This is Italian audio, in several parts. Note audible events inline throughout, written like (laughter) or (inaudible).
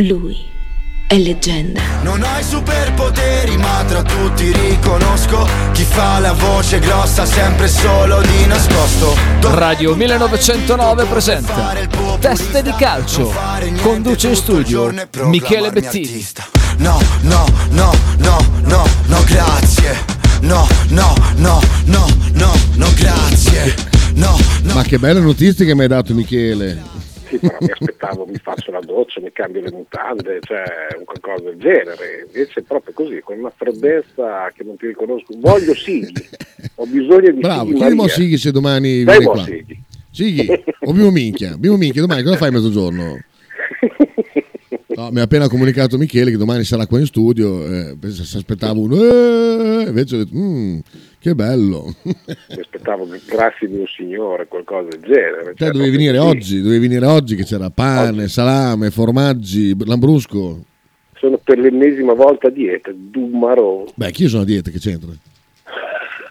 Lui è leggenda. Non ho i superpoteri, ma tra tutti riconosco chi fa la voce grossa sempre solo di nascosto. Radio 1909 presenta Teste di calcio. Conduce in studio Michele Bettini. No, no, no, no, no, no, grazie. No, no, no, no, no, no, grazie. No, no. Ma che belle notizie che mi hai dato Michele. Sì, ma mi aspettavo, mi faccio la doccia, mi cambio le mutande, cioè un qualcosa del genere. Invece è proprio così, con una freddezza che non ti riconosco. Voglio Sighi, ho bisogno di Bravo, Sighi Maria. Sighi se domani Dai viene qua. Sighi. Sighi, o Bimo Minchia, Bimo Minchia, domani cosa fai a mezzogiorno? (laughs) No, mi ha appena comunicato Michele che domani sarà qua in studio, eh, si aspettava un eh, invece ho detto, "Mm, che bello. Mi aspettavo grazie di un signore, qualcosa del genere. Te cioè, dovevi venire così. oggi, dovevi venire oggi che c'era pane, salame, formaggi, lambrusco. Sono per l'ennesima volta a dieta, Dumaro. Beh, chi io sono a dieta, che c'entra?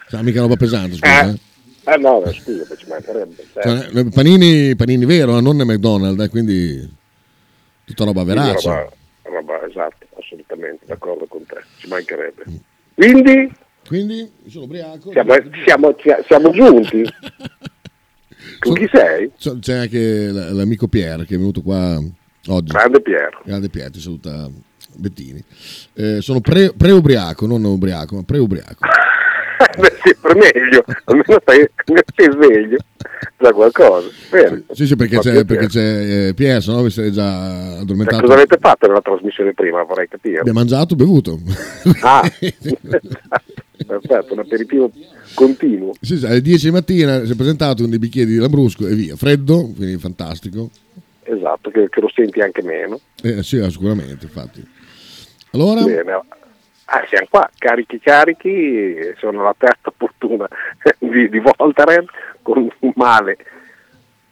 Cioè, mica roba pesante, scusa. eh. Ah no, scusa, ci mancherebbe. certo. Cioè, eh, panini, panini vero, non nel McDonald's, eh, quindi tutta roba verace. roba, roba, esatto, assolutamente, d'accordo con te, ci mancherebbe. Quindi Quindi sono ubriaco. siamo, siamo- siamo giunti. (laughs) Con chi sei? C'è- anche l'amico Pier che è venuto qua oggi. Grande Piero. Grande Pier, ti saluta Bettini. Eh, sono pre- pre-ubriaco, non ubriaco, ma pre-ubriaco. (laughs) Beh, sempre meglio, almeno stai, sei sveglio, già qualcosa. Bene. Sì, sì, perché Fa c'è, perché c'è eh, Pier, se no vi sarei già Cioè, addormentato. cosa avete fatto nella trasmissione prima? Vorrei capire. Abbiamo mangiato, bevuto. Ah, (laughs) perfetto, un aperitivo continuo. Sì, alle 10 di mattina si è presentato con dei bicchieri di lambrusco e via. Freddo, quindi fantastico. Esatto, che, che lo senti anche meno. Eh, sì, sicuramente, infatti. Allora, Bene. Ah, siamo qua, carichi carichi, sono la terza fortuna (laughs) di, di Voltaren con un male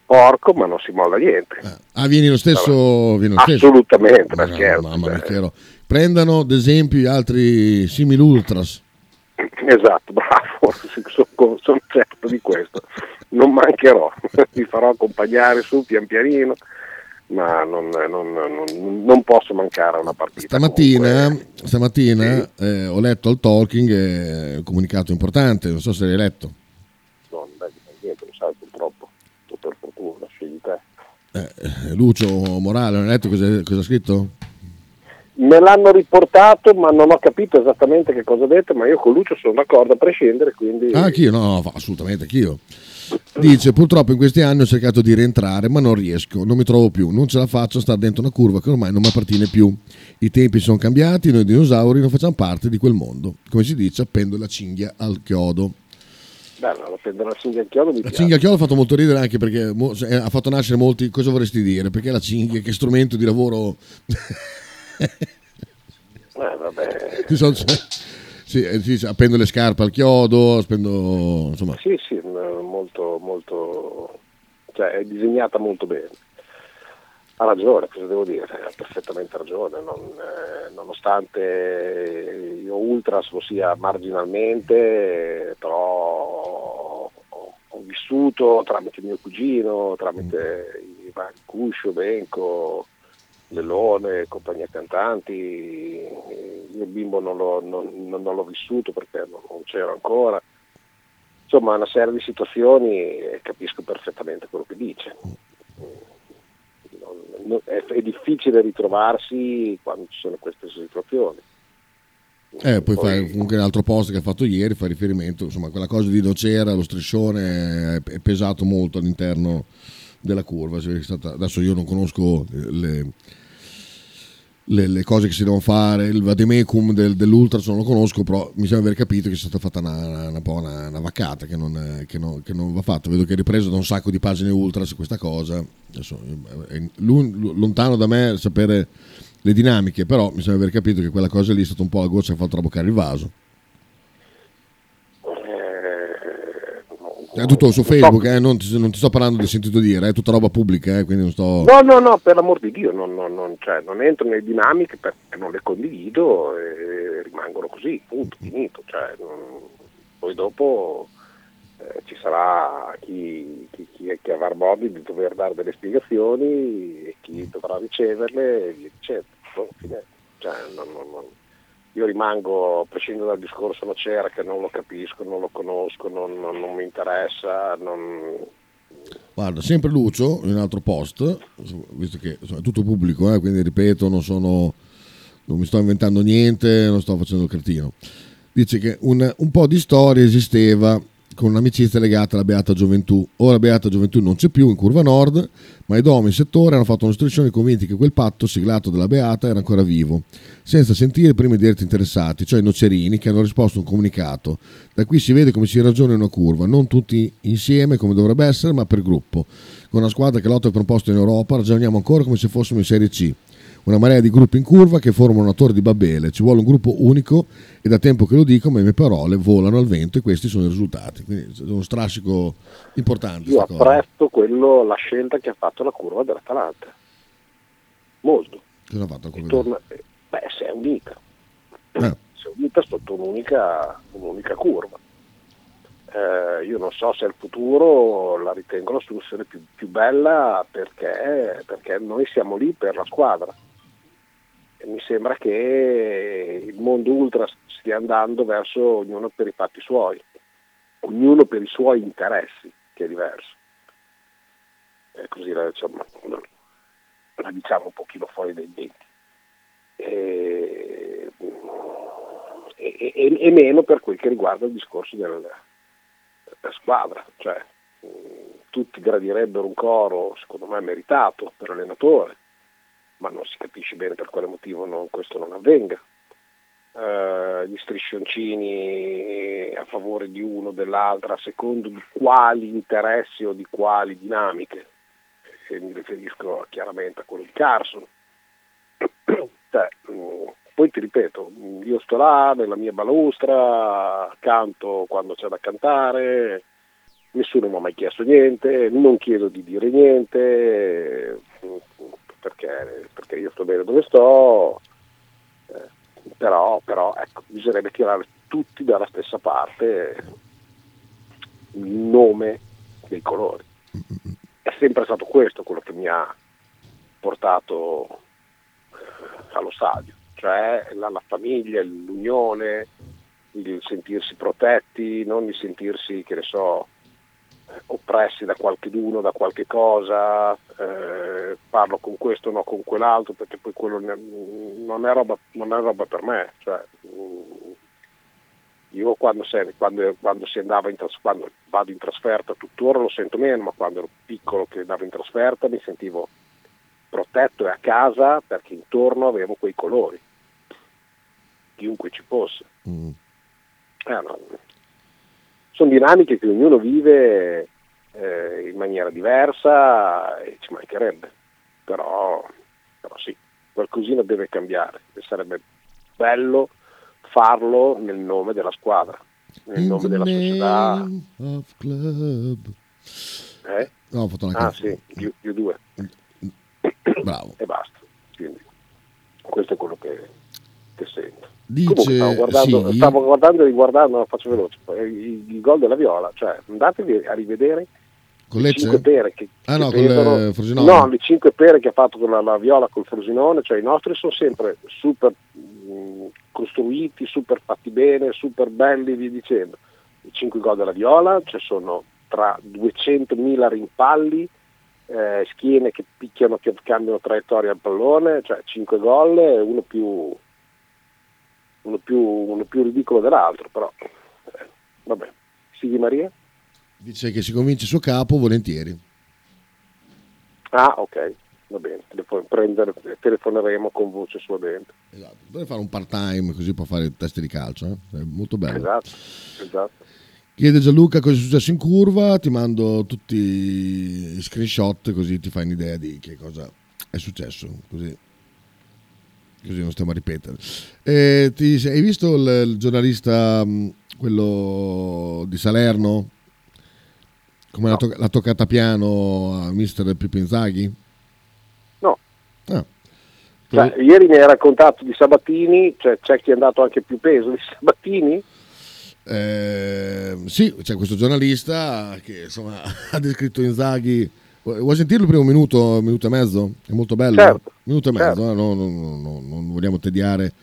porco, ma non si molla niente. ah, vieni lo stesso. Vieni lo stesso. Assolutamente, ma Ma- scherzo. Mamma mia, cioè. Prendano ad esempio gli altri simili ultras. Esatto, bravo, sono, sono certo di questo. Non mancherò, (laughs) mi farò accompagnare su pian pianino, ma non, non- non- non posso mancare a una partita. Stamattina, stamattina eh, ho letto al Talking eh, un comunicato importante, non so se l'hai letto. No, dai, niente, lo sai purtroppo, per fortuna, scegli te. Eh, Lucio Morale, non hai letto cosa, cosa ha scritto? Me l'hanno riportato, ma non ho capito esattamente che cosa ha detto, ma io con Lucio sono d'accordo a prescindere, quindi... Ah, anch'io, no, no, assolutamente anch'io. Dice, purtroppo in questi anni ho cercato di rientrare, ma non riesco, non mi trovo più, non ce la faccio a stare dentro una curva che ormai non mi appartiene più. I tempi sono cambiati, noi dinosauri non facciamo parte di quel mondo. Come si dice, appendo la cinghia al chiodo. Bello, la prendo la cinghia al chiodo mi La cinghia al chiodo ha fatto molto ridere anche perché mo- eh, ha fatto nascere molti... Cosa vorresti dire? Perché la cinghia, che strumento di lavoro... (laughs) Eh, vabbè. Ci sono- sì, eh, sì, appendo le scarpe al chiodo, spendo... insomma... Sì, sì, m- molto, molto, cioè è disegnata molto bene. Ha ragione, cosa devo dire? Ha perfettamente ragione, non, eh, nonostante io Ultras lo sia marginalmente, eh, però ho, ho vissuto tramite mio cugino, tramite vari Cuscio, Benco, Lellone, compagnia cantanti, io bimbo non l'ho, non- non- l'ho vissuto perché non, non c'ero ancora, insomma una serie di situazioni e capisco perfettamente quello che dice. È, è difficile ritrovarsi quando ci sono queste situazioni. Eh, poi fai comunque l'altro post che ha fatto ieri, fa riferimento, insomma, quella cosa di Nocera, lo striscione è pesato molto all'interno della curva. Cioè, è stata- adesso io non conosco le, le- le cose che si devono fare, il vademecum del, dell'ultras non lo conosco, però mi sembra aver capito che sia stata fatta una, una, una, una vaccata che non, che non- che non va fatta. Vedo che è ripreso da un sacco di pagine ultras questa cosa. Adesso, è lu- lontano da me sapere le dinamiche, però mi sembra aver capito che quella cosa lì è stata un po' la goccia che ha fatto traboccare il vaso. È tutto su Facebook, eh, non, ti, non ti sto parlando di sentito dire, è tutta roba pubblica, eh, quindi non sto... No, no, no, per l'amor di Dio, non, non- non- cioè, non entro nelle dinamiche perché non le condivido e rimangono così, punto, finito. Cioè, poi dopo eh, ci sarà chi, chi, chi, chi avrà modo di dover dare delle spiegazioni e chi dovrà riceverle e via dicendo. No, cioè, non. Io rimango, a prescindere dal discorso Nocera, che non lo capisco, non lo conosco, non, mi interessa. Guarda, sempre Lucio, in un altro post, visto che insomma, è tutto pubblico, eh, quindi ripeto, non sono non mi sto inventando niente, non sto facendo il cretino. Dice che un, un po' di storia esisteva con un'amicizia legata alla Beata Gioventù. Ora Beata Gioventù non c'è più in Curva Nord, ma i domi in settore hanno fatto una striscione convinti che quel patto siglato dalla Beata era ancora vivo, senza sentire i primi diretti interessati, cioè i nocerini, che hanno risposto un comunicato. Da qui si vede come si ragiona in una curva, non tutti insieme come dovrebbe essere, ma per gruppo. Con una squadra che lotta per un posto in Europa, ragioniamo ancora come se fossimo in Serie C una marea di gruppi in curva che formano una torre di Babele. Ci vuole un gruppo unico e da tempo che lo dico, ma le mie parole volano al vento e questi sono i risultati. Quindi è uno strascico importante. Io apprezzo quello, la scelta che ha fatto la curva dell'Atalanta. Molto. Cosa ha fatto? Torna, beh, si è unita. Eh. (clears throat) Si è unita sotto un'unica, un'unica curva. Eh, io non so se il futuro la ritengo la soluzione più, più bella perché, perché noi siamo lì per la squadra mi sembra che il mondo ultra stia andando verso ognuno per i fatti suoi, ognuno per i suoi interessi, che è diverso. E così la, insomma, la diciamo un pochino fuori dai denti. E, e, e, e, meno per quel che riguarda il discorso del, della squadra. Cioè, tutti gradirebbero un coro, secondo me, meritato per l'allenatore ma non si capisce bene per quale motivo non, questo non avvenga. Uh, gli striscioncini a favore di uno o dell'altra, secondo di quali interessi o di quali dinamiche, e mi riferisco chiaramente a quello di Carson. (clears throat) cioè, um, poi ti ripeto, io sto là nella mia balaustra, canto quando c'è da cantare, nessuno mi ha mai chiesto niente, non chiedo di dire niente, perché, perché io sto bene dove sto, eh, però, però ecco, bisognerebbe tirare tutti dalla stessa parte il nome dei colori. È sempre stato questo quello che mi ha portato allo stadio, cioè la, la famiglia, l'unione, il sentirsi protetti, non il sentirsi, che ne so, oppressi da qualcuno, da qualche cosa, eh, parlo con questo, no con quell'altro, perché poi quello non è roba, non è roba per me. Cioè, mm, io quando, se, quando, quando, si andava in tras- quando vado in trasferta, tuttora lo sento meno, ma quando ero piccolo che andavo in trasferta mi sentivo protetto e a casa perché intorno avevo quei colori, chiunque ci fosse. Mm. Eh, no, sono dinamiche che ognuno vive eh, in maniera diversa e ci mancherebbe, però, però sì, qualcosina deve cambiare e sarebbe bello farlo nel nome della squadra, nel in nome della società. Eh? No, ho fatto una ah sì, più, più due. Bravo. e basta. Quindi, questo è quello che, che sento. Dice, stavo guardando, sì. stavo guardando e riguardando, faccio veloce, il, il gol della Viola, cioè andatevi a rivedere con le 5 pere che, ah, no, che pesano, con Frosinone. no, le 5 pere che ha fatto con la, la Viola col Frosinone, cioè i nostri sono sempre super mh, costruiti, super fatti bene, super belli, via dicendo. I 5 gol della Viola, cioè sono tra 200.000 rimpalli, eh, schiene che picchiano, che cambiano traiettoria al pallone, cioè 5 gol, uno più uno più, uno più ridicolo dell'altro, però eh, vabbè. Sighi Maria? Dice che si convince suo capo volentieri. Ah, ok, va bene, Telefon- prendere, telefoneremo con voce sua dentro. Esatto, deve fare un part time così può fare il test di calcio, eh? è molto bello. Esatto, esatto. Chiede Gianluca cosa è successo in curva, ti mando tutti i screenshot così ti fai un'idea di che cosa è successo. Così così non stiamo a ripetere. Eh, ti, hai visto il, il, giornalista, mm, quello di Salerno? Come no. l'ha, to- l'ha, toccata piano a mister Pipinzaghi? No. Ah. Cioè, ieri mi hai raccontato di Sabatini, cioè c'è chi è andato anche più peso di Sabatini? Eh, sì, c'è questo giornalista che insomma (laughs) ha descritto Inzaghi. Vuoi sentirlo il primo minuto, minuto e mezzo? È molto bello. Certo, minuto e certo. mezzo, eh, no, no, no, no, non vogliamo tediare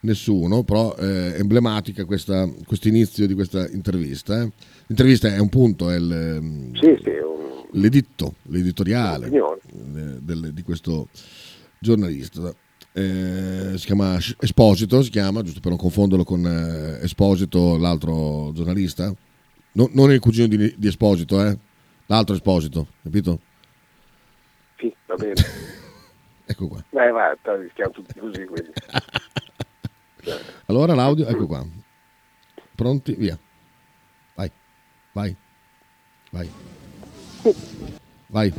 nessuno, però eh, è emblematica questo inizio di questa intervista. eh. L'intervista è un punto, è il, ehm, Sì, sì, un- l'editto, l'editoriale eh, del- di questo giornalista. Eh, si chiama Esposito, si chiama, giusto per non confonderlo con eh, Esposito, l'altro giornalista. No- non il cugino di, di Esposito, eh? L'altro Esposito, capito? sì, va bene. (laughs) Ecco qua. Beh, va, li chiamo tutti così, quindi. (laughs) Allora l'audio, ecco qua. Pronti? Via. Vai, vai, vai. Vai.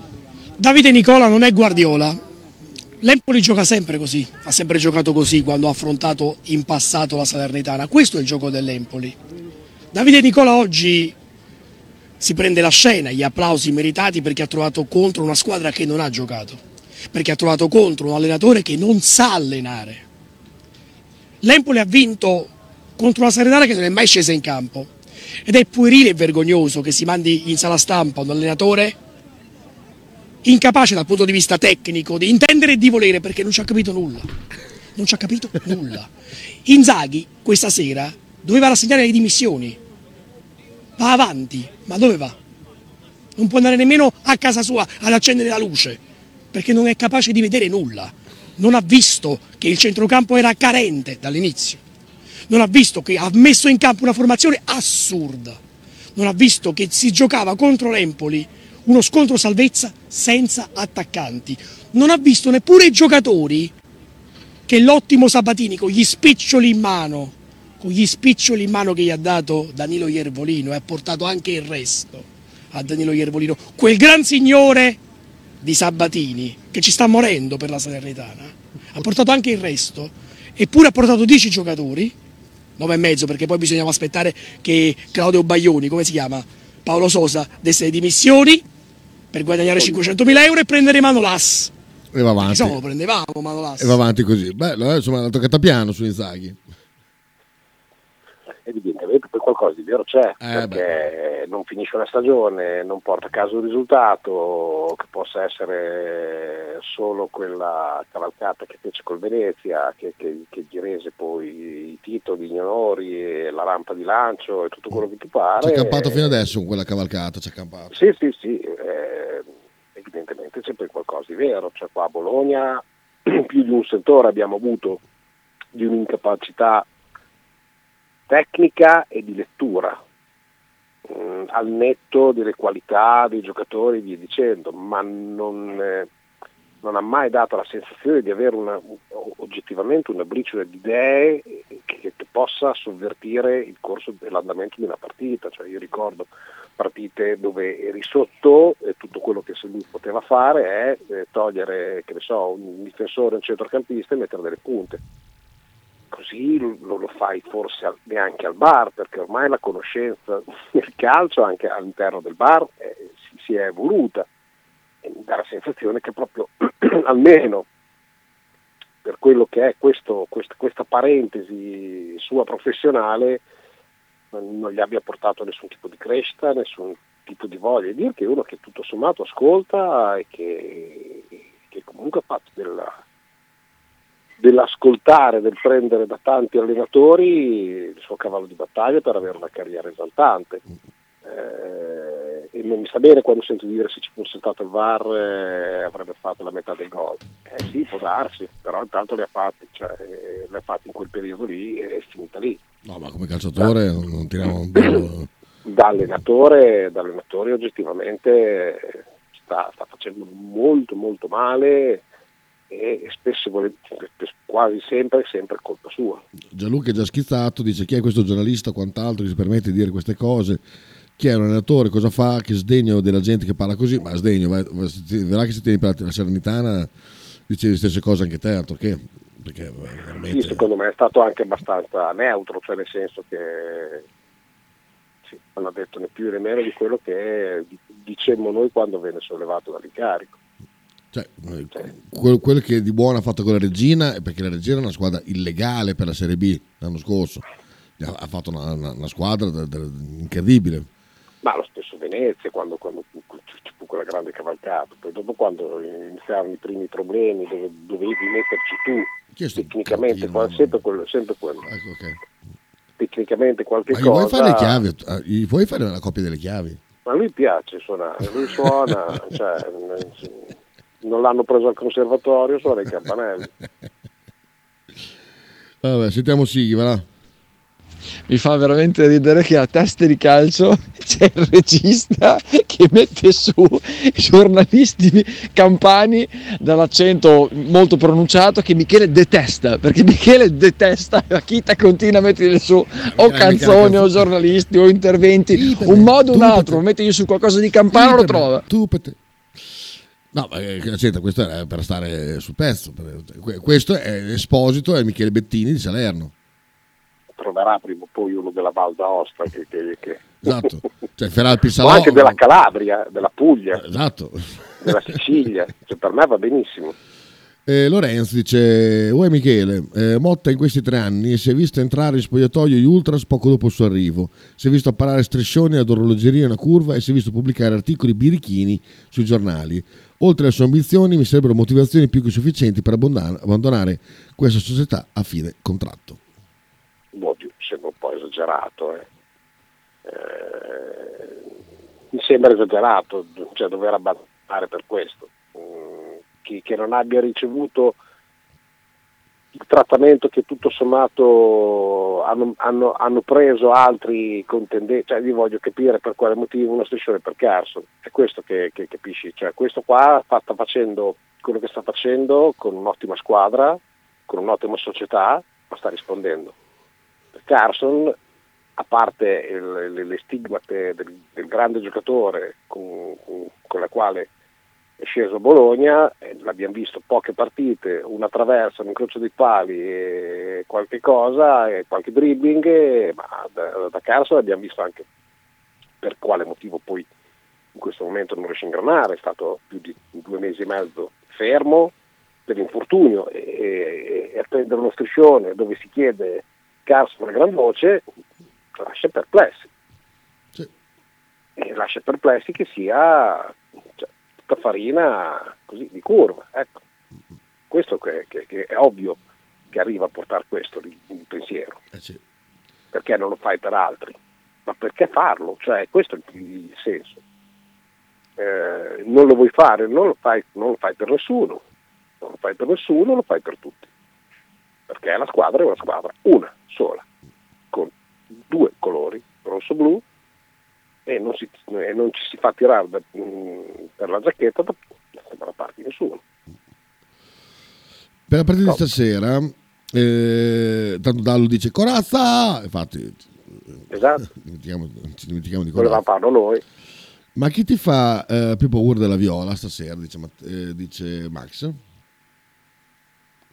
Davide Nicola non è Guardiola. L'Empoli gioca sempre così, ha sempre giocato così quando ha affrontato in passato la Salernitana. Questo è il gioco dell'Empoli. Davide Nicola oggi si prende la scena, gli applausi meritati perché ha trovato contro una squadra che non ha giocato, perché ha trovato contro un allenatore che non sa allenare. L'Empoli ha vinto contro una Salernitana che non è mai scesa in campo ed è puerile e vergognoso che si mandi in sala stampa un allenatore incapace dal punto di vista tecnico di intendere e di volere perché non ci ha capito nulla. Non ci ha capito nulla. (laughs) Inzaghi questa sera doveva rassegnare le dimissioni. Va avanti, ma dove va? Non può andare nemmeno a casa sua ad accendere la luce perché non è capace di vedere nulla. Non ha visto che il centrocampo era carente dall'inizio. Non ha visto che ha messo in campo una formazione assurda. Non ha visto che si giocava contro l'Empoli uno scontro salvezza senza attaccanti. Non ha visto neppure i giocatori che l'ottimo Sabatini con gli spiccioli in mano, con gli spiccioli in mano che gli ha dato Danilo Iervolino e ha portato anche il resto a Danilo Iervolino, quel gran signore di Sabatini che ci sta morendo per la Salernitana, ha portato anche il resto, eppure ha portato 10 giocatori, 9 e mezzo perché poi bisognava aspettare che Claudio Baglioni, come si chiama, Paolo Sosa, desse le dimissioni per guadagnare 500.000 euro e prendere Manolas. E va avanti. Insomma, lo prendevamo Manolas. E va avanti così. Bello, eh? insomma, ha toccato piano su Inzaghi. Evidentemente poi qualcosa di vero c'è, Eh, perché non finisce una stagione, non porta a casa un risultato che possa essere solo quella cavalcata che fece col Venezia, che, che- che gli rese poi i titoli, gli onori, la rampa di lancio e tutto quello che ti pare. Ci ha campato fino adesso con quella cavalcata, ci ha campato. Sì, sì, sì, eh, evidentemente c'è poi qualcosa di vero, cioè qua a Bologna (clears throat) più di un settore abbiamo avuto di un'incapacità tecnica e di lettura, mm, al netto delle qualità dei giocatori e via dicendo, ma non, eh, non ha mai dato la sensazione di avere una- oggettivamente una briciola di idee che, che possa sovvertire il corso dell'andamento di una partita. Cioè, io ricordo partite dove eri sotto e tutto quello che lui poteva fare è eh, togliere che ne so, un difensore, un centrocampista e mettere delle punte. Così lo, lo fai forse neanche al bar, perché ormai la conoscenza (laughs) del calcio anche all'interno del bar eh, si, si è evoluta. E mi dà la sensazione che proprio (clears throat) almeno per quello che è questo- quest- questa parentesi sua professionale non gli abbia portato nessun tipo di crescita, nessun tipo di voglia. Di dire che è uno che tutto sommato ascolta e che, che comunque ha fatto della- dell'ascoltare, del prendere da tanti allenatori il suo cavallo di battaglia per avere una carriera esaltante. Eh, e non mi sta bene quando sento dire se ci fosse stato il VAR eh, avrebbe fatto la metà dei gol. Eh sì, può darsi, però intanto li ha fatti, cioè, eh, li ha fatti in quel periodo lì e è finita lì. No, ma come calciatore non, non tiriamo un bello... (coughs) Da allenatore, da allenatore oggettivamente eh, sta, sta facendo molto molto male e spesso, quasi sempre, sempre colpa sua. Gianluca è già schizzato, dice chi è questo giornalista, quant'altro che si permette di dire queste cose, chi è un allenatore, cosa fa, che sdegno della gente che parla così, ma sdegno, verrà che se tieni per la Salernitana dice le stesse cose anche te, altro che, perché eh, Sì, veramente... secondo me è stato anche abbastanza neutro, cioè nel senso che sì, non ha detto né più né meno di quello che dicemmo noi quando venne sollevato dall'incarico. Cioè, eh, quel, quello che di buono ha fatto con la Regina è perché la Regina è una squadra illegale per la Serie B l'anno scorso. ha ha fatto una, una- una squadra da- da- incredibile. Ma lo stesso Venezia, quando, quando ci fu quella grande cavalcata, poi dopo quando iniziarono i primi problemi, dove dovevi metterci tu Chi è sto tecnicamente, qual- sempre quello, sempre quello, Ecco, ok. tecnicamente qualche Ma gli vuoi cosa, fare le chiavi? Ah, Gli vuoi fare la coppia delle chiavi? ma a lui piace suonare, lui suona, (laughs) cioè, non l'hanno preso al conservatorio, suona i (laughs) campanelli. Vabbè, sentiamo Sighi, va là. mi fa veramente ridere che a teste di calcio (laughs) c'è il regista che mette su i giornalisti campani dall'accento molto pronunciato che Michele detesta perché Michele detesta la Chita continua a mettere su o canzoni o giornalisti o interventi un modo o un altro mettergli su qualcosa di campano lo trova Tu per te. No, eh, senta, questo è per stare sul pezzo. Questo è l'esposito, è Michele Bettini di Salerno. Troverà prima o poi uno della Val d'Aosta che, che, che... Esatto. Cioè, Feralpi o Salò. anche della Calabria, della Puglia, Esatto. della Sicilia, cioè, per me va benissimo. Eh, Lorenzo dice: Uè Michele, eh, Motta in questi tre anni si è visto entrare in spogliatoio gli Ultras poco dopo il suo arrivo. Si è visto apparare striscioni ad orologeria in una curva e si è visto pubblicare articoli birichini sui giornali. Oltre alle sue ambizioni, mi sarebbero motivazioni più che sufficienti per abbandonare questa società a fine contratto. più- sembra un po' esagerato. eh. Eh, mi sembra esagerato cioè, dover abbandonare per questo. Mm, chi, che non abbia ricevuto il trattamento che tutto sommato hanno, hanno- hanno preso altri contendenti, cioè io voglio capire per quale motivo una striscione per Carson, è questo che, che capisci, cioè questo qua sta facendo quello che sta facendo con un'ottima squadra, con un'ottima società, ma sta rispondendo. Carson, a parte il- le, le stigmate del, del grande giocatore con, con- con la quale è sceso a Bologna, eh, l'abbiamo visto poche partite, una traversa, un incrocio dei pali, qualche cosa, e qualche dribbling, ma da, da Carson abbiamo visto anche per quale motivo poi in questo momento non riesce a ingranare, è stato più di due mesi e mezzo fermo per infortunio e, e- e attendere uno striscione dove si chiede Carson a gran voce lascia perplessi. Sì. E lascia perplessi che sia tutta farina così di curva. Ecco. Questo che, che- che è ovvio che arriva a portare questo il, pensiero. Eh sì. Perché non lo fai per altri? Ma perché farlo? Cioè, questo è il, il senso. Eh, non lo vuoi fare, non lo fai, non lo fai per nessuno, non lo fai per nessuno, lo fai per tutti. Perché la squadra è una squadra, una sola, con due colori, rosso-blu, e non, si- e non ci si fa tirare da- mm, per la giacchetta da, da parte di nessuno. Per la partita di stasera, eh, tanto Dallo dice Corazza! Infatti, Esatto, (laughs) dimentichiamo, ci dimentichiamo di volevamo Corazza. farlo noi. Ma chi ti fa eh, più paura della viola stasera? Dice, eh, dice Max.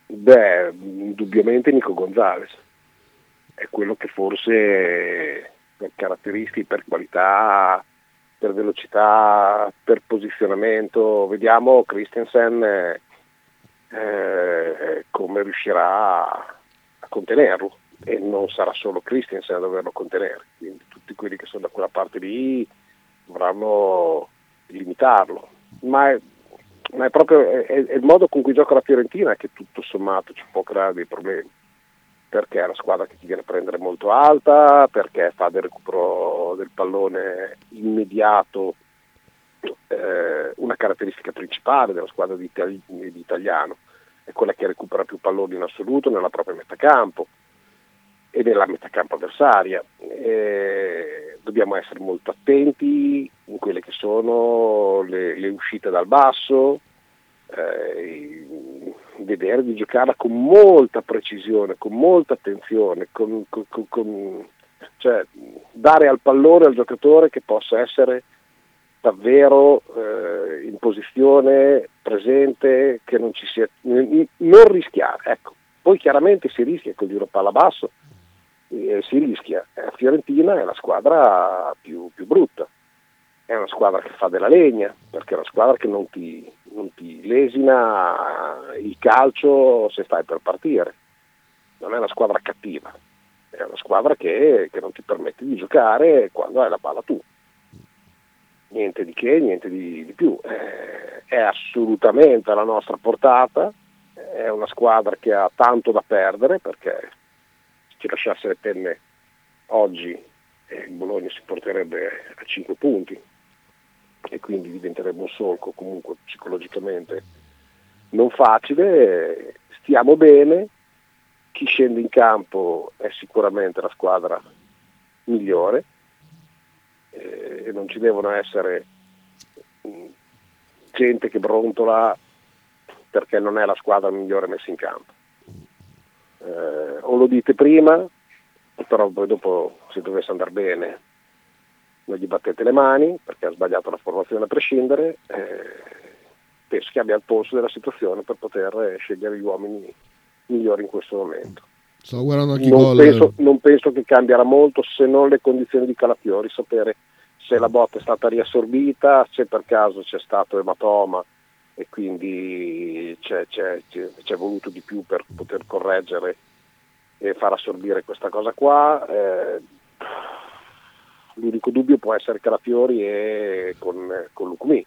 Beh, indubbiamente Nico Gonzalez è quello che forse per caratteristiche, per qualità, per velocità, per posizionamento, vediamo Christensen eh, eh, come riuscirà a contenerlo e non sarà solo Christensen a doverlo contenere, quindi tutti quelli che sono da quella parte lì dovranno limitarlo. Ma è, ma è proprio è- è il modo con cui gioca la Fiorentina che tutto sommato ci può creare dei problemi. Perché è una squadra che ti viene a prendere molto alta, perché fa del recupero del pallone immediato eh, una caratteristica principale della squadra di, Itali- di Italiano, è quella che recupera più palloni in assoluto nella propria metà campo e nella metà campo avversaria. Eh, dobbiamo essere molto attenti in quelle che sono le, le uscite dal basso, eh, vedere di giocarla con molta precisione, con molta attenzione, con- con- con- cioè, dare al pallone al giocatore che possa essere davvero eh, in posizione presente, che non ci sia, non rischiare. Ecco. Poi chiaramente si rischia con il giro palla basso, eh, si rischia. Eh, Fiorentina è la squadra più, più brutta, è una squadra che fa della legna, perché è una squadra che non ti, non ti lesina il calcio se stai per partire, non è una squadra cattiva, è una squadra che, che non ti permette di giocare quando hai la palla tu. Niente di che, niente di, di più. Eh, è assolutamente alla nostra portata, è una squadra che ha tanto da perdere perché se ci lasciasse le penne oggi eh, il Bologna si porterebbe a 5 punti e quindi diventerebbe un solco comunque psicologicamente non facile, stiamo bene, chi scende in campo è sicuramente la squadra migliore eh, e non ci devono essere mh, gente che brontola perché non è la squadra migliore messa in campo. Eh, o lo dite prima, però poi dopo se dovesse andare bene non gli battete le mani perché ha sbagliato la formazione a prescindere. Eh, penso che abbia il polso della situazione per poter scegliere gli uomini migliori in questo momento. Stavo guardando anche Non penso, non penso che cambierà molto se non le condizioni di Calafiori, sapere se la botta è stata riassorbita, se per caso c'è stato ematoma e quindi c'è, c'è- c'è- c'è voluto di più per poter correggere e far assorbire questa cosa qua. Eh, l'unico dubbio può essere Calafiori e con, con Lucumi.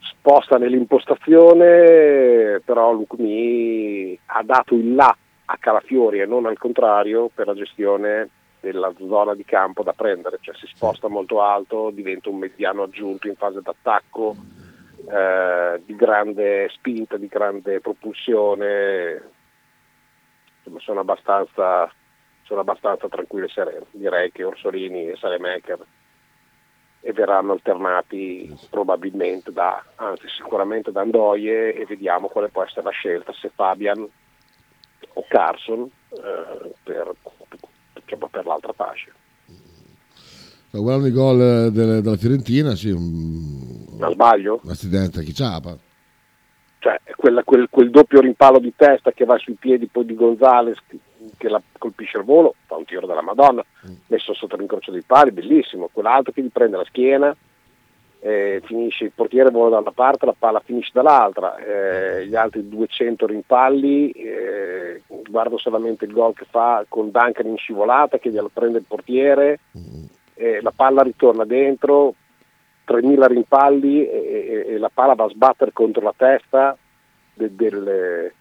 Sposta nell'impostazione, però Lucumi ha dato il là a Calafiori e non al contrario per la gestione della zona di campo da prendere, cioè si sposta molto alto, diventa un mediano aggiunto in fase d'attacco, eh, di grande spinta, di grande propulsione, insomma sono abbastanza, sono abbastanza tranquillo e sereno. Direi che Orsolini e Salemaker e verranno alternati probabilmente da, anzi sicuramente da Andoie e vediamo quale può essere la scelta, se Fabian o Carson eh, per, diciamo, per l'altra fascia. Guardando i gol eh, delle- della Fiorentina, sì, un, Ma sbaglio? un accidente a Chiciapa. Cioè, quella- quel, quel doppio rimpallo di testa che va sui piedi poi di Gonzales che, la colpisce al volo, fa un tiro della Madonna, messo sotto l'incrocio dei pali, bellissimo. Quell'altro che gli prende la schiena, eh, finisce, il portiere vola da una parte, la palla finisce dall'altra. Eh, gli altri 200 rimpalli, eh, guardo solamente il gol che fa con Duncan in scivolata che glielo prende il portiere, eh, la palla ritorna dentro, 3.000 rimpalli e, e- e la palla va a sbattere contro la testa de- del, di-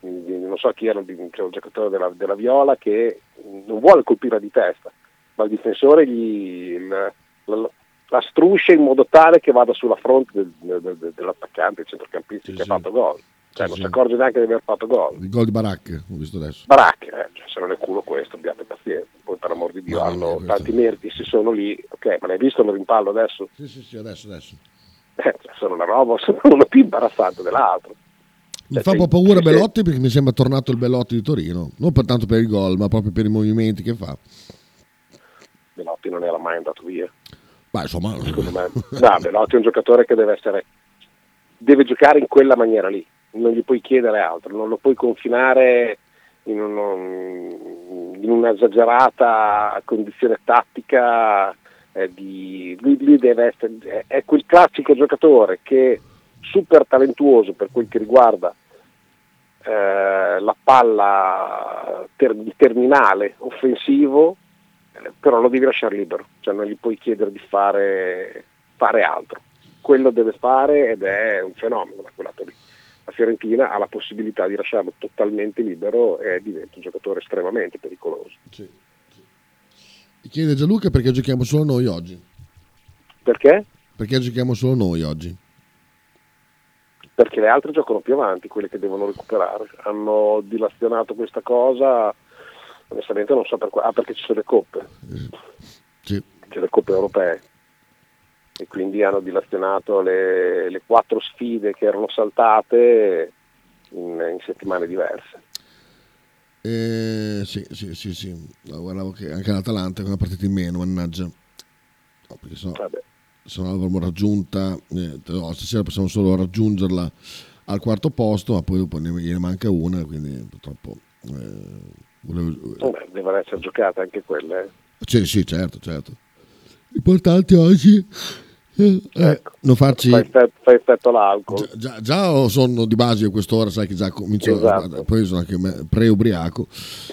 non so chi era, c'era un giocatore della, della Viola che non vuole colpire di testa, ma il difensore gli, la, la- la struscia in modo tale che vada sulla fronte del- del- del- dell'attaccante, il centrocampista che ha fatto gol. Cioè non sì. si accorge neanche di aver fatto gol. Il gol di Baracche, ho visto adesso. Baracche, eh, cioè, se non è culo questo, abbiate pazienza. Poi per amor di Dio No, hanno questo- tanti meriti, se sono lì, ok, ma l'hai visto il rimpallo adesso? Sì, sì, sì, adesso, adesso. Eh, cioè, sono una roba, (laughs) sono una più imbarazzante dell'altro. Mi Cioè, fa un po' paura Belotti perché mi sembra tornato il Belotti di Torino, non per tanto per il gol, ma proprio per i movimenti che fa. Belotti non era mai andato via. Ma insomma, Secondo (laughs) me. No, Belotti è un giocatore che deve essere deve giocare in quella maniera lì, non gli puoi chiedere altro, non lo puoi confinare in, uno- in un'esagerata condizione tattica eh, di, lui, lui deve essere è quel classico giocatore che super talentuoso per quel che riguarda eh, la palla ter- terminale offensivo eh, però lo devi lasciare libero, cioè non gli puoi chiedere di fare, fare altro. Quello deve fare ed è un fenomeno da quel lato lì. La Fiorentina ha la possibilità di lasciarlo totalmente libero e diventa un giocatore estremamente pericoloso. Mi chiede Gianluca perché giochiamo solo noi oggi. Perché? Perché giochiamo solo noi oggi. Perché le altre giocano più avanti, quelle che devono recuperare. Hanno dilazionato questa cosa, onestamente non so per qua, ah, perché ci sono le coppe. Sì. C'è le coppe europee. E quindi hanno dilazionato le, le quattro sfide che erano saltate in, in settimane diverse. Eh, sì, sì, sì, sì. No, guardavo che anche l'Atalanta con una partita in meno, mannaggia. No, perché sennò, Vabbè. Se no l'avremmo raggiunta. niente, no, stasera possiamo solo raggiungerla al quarto posto, ma poi dopo ne, manca una, quindi purtroppo. eh, volevo- Vabbè, devono essere giocate anche quelle. eh. Sì, sì, certo, certo. L'importante oggi Eh, Ecco. non farci... Fa effetto, fa effetto all'alcol. Già, già, sono di base a quest'ora, sai che già comincio Esatto. poi sono anche pre-ubriaco.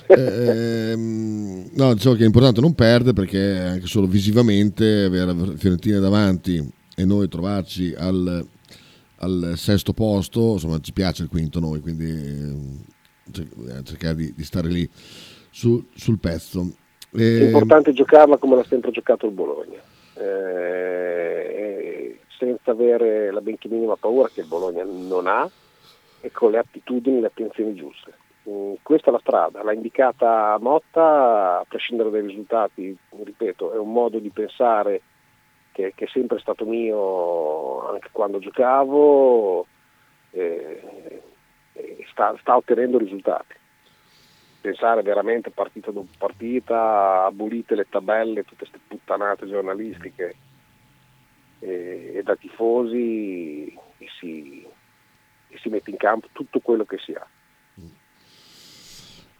Ehm, no, dicevo che è importante non perdere perché anche solo visivamente avere la Fiorentina davanti e noi trovarci al, al sesto posto, insomma ci piace il quinto noi, quindi ehm, cer- cercare di, di stare lì su- sul pezzo. È Ehm, importante giocarla come l'ha sempre giocato il Bologna, eh, senza avere la benché minima paura che il Bologna non ha e con le attitudini e le attenzioni giuste. Mm, questa è la strada, l'ha indicata Motta, a prescindere dai risultati, ripeto, è un modo di pensare che, che è sempre stato mio anche quando giocavo eh, e sta, sta ottenendo risultati pensare veramente partita dopo partita, abolite le tabelle, tutte queste puttanate giornalistiche e, e da tifosi e si, e si mette in campo tutto quello che si ha.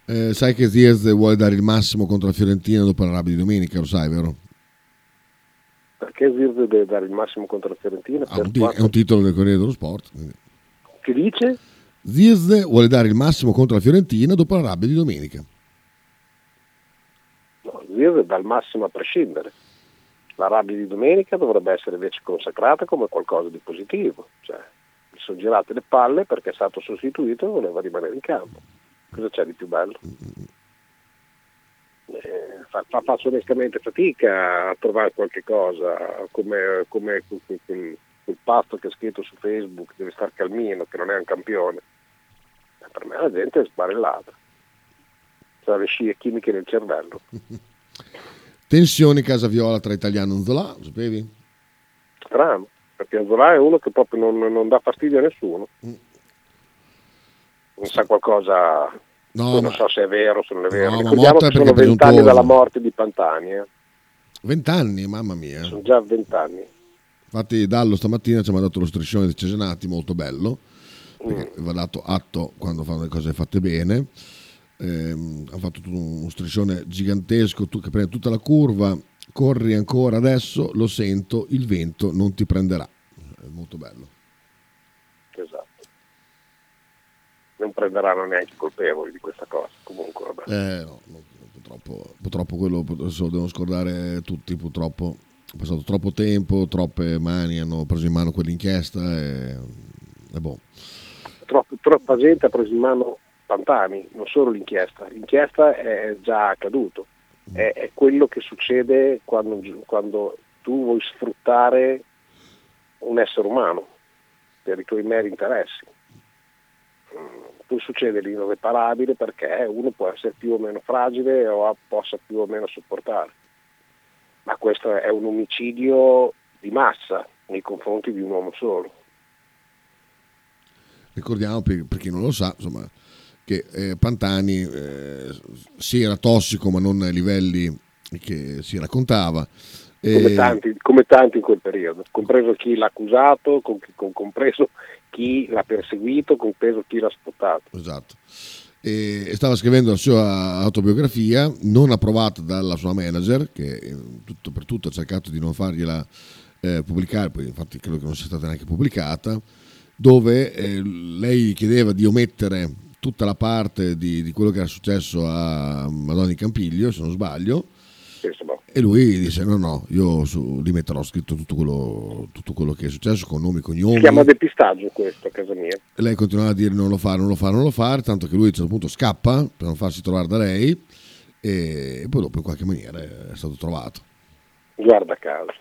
eh, sai che Ziez vuole dare il massimo contro la Fiorentina dopo la rabbia di domenica, lo sai, vero? Perché Zirze deve dare il massimo contro la Fiorentina? Ah, un quanto- è un titolo del Corriere dello Sport. quindi. Che dice? Zirze vuole dare il massimo contro la Fiorentina dopo la rabbia di domenica. No, Zirze dà il massimo a prescindere. La rabbia di domenica dovrebbe essere invece consacrata come qualcosa di positivo. Cioè, gli sono girate le palle perché è stato sostituito e voleva rimanere in campo. Cosa c'è di più bello? Eh, fa- fa- faccio onestamente fatica a trovare qualche cosa come, come quel, quel- quel pasto che ha scritto su Facebook deve star calmino che non è un campione. Eh, per me la gente è sbarellata. C'ha le scie chimiche nel cervello. (laughs) Tensione Casa Viola tra Italiano e Zola, lo sapevi? strano perché Zola è uno che proprio non, non dà fastidio a nessuno. Non sa qualcosa No, non ma so se è vero o se non è vero. No, ma ricordiamo che sono vent'anni dalla morte di Pantani eh. 20 anni, mamma mia. sono già vent'anni Infatti Dallo stamattina ci ha mandato lo striscione di Cesenati, molto bello, perché Mm. va dato atto quando fanno le cose fatte bene. Ehm, ha fatto uno striscione gigantesco tu, che prende tutta la curva, corri ancora adesso, lo sento, il vento non ti prenderà. È molto bello. esatto non prenderanno neanche i colpevoli di questa cosa comunque vabbè Eh, no, purtroppo, purtroppo quello adesso lo devono scordare tutti, purtroppo è passato troppo tempo, troppe mani hanno preso in mano quell'inchiesta e, e boh. Troppo- troppa gente ha preso in mano Pantani, non solo l'inchiesta. L'inchiesta è già accaduto, è, è quello che succede quando, quando tu vuoi sfruttare un essere umano per i tuoi meri interessi. Mm, Poi succede l'irreparabile perché uno può essere più o meno fragile o possa più o meno sopportare. Ma questo è un omicidio di massa nei confronti di un uomo solo. Ricordiamo per, per chi non lo sa, insomma, che eh, Pantani eh, sì era tossico ma non ai livelli che si raccontava. come E- tanti, come tanti in quel periodo, compreso chi l'ha accusato, com- com- compreso chi l'ha perseguito, compreso chi l'ha spottato. Esatto. E stava scrivendo la sua autobiografia, non approvata dalla sua manager, che eh, tutto per tutto ha cercato di non fargliela eh, pubblicare, poi infatti credo che non sia stata neanche pubblicata, dove eh, lei chiedeva di omettere tutta la parte di, di quello che era successo a Madonna di Campiglio, se non sbaglio, e lui disse no no, io su, li metterò scritto tutto quello, tutto quello che è successo con nomi e Si cognomi. chiama depistaggio questo a casa mia. E lei continuava a dire non lo fare, non lo fare, non lo fare, tanto che lui a un certo punto scappa per non farsi trovare da lei e poi dopo in qualche maniera è stato trovato. Guarda caso.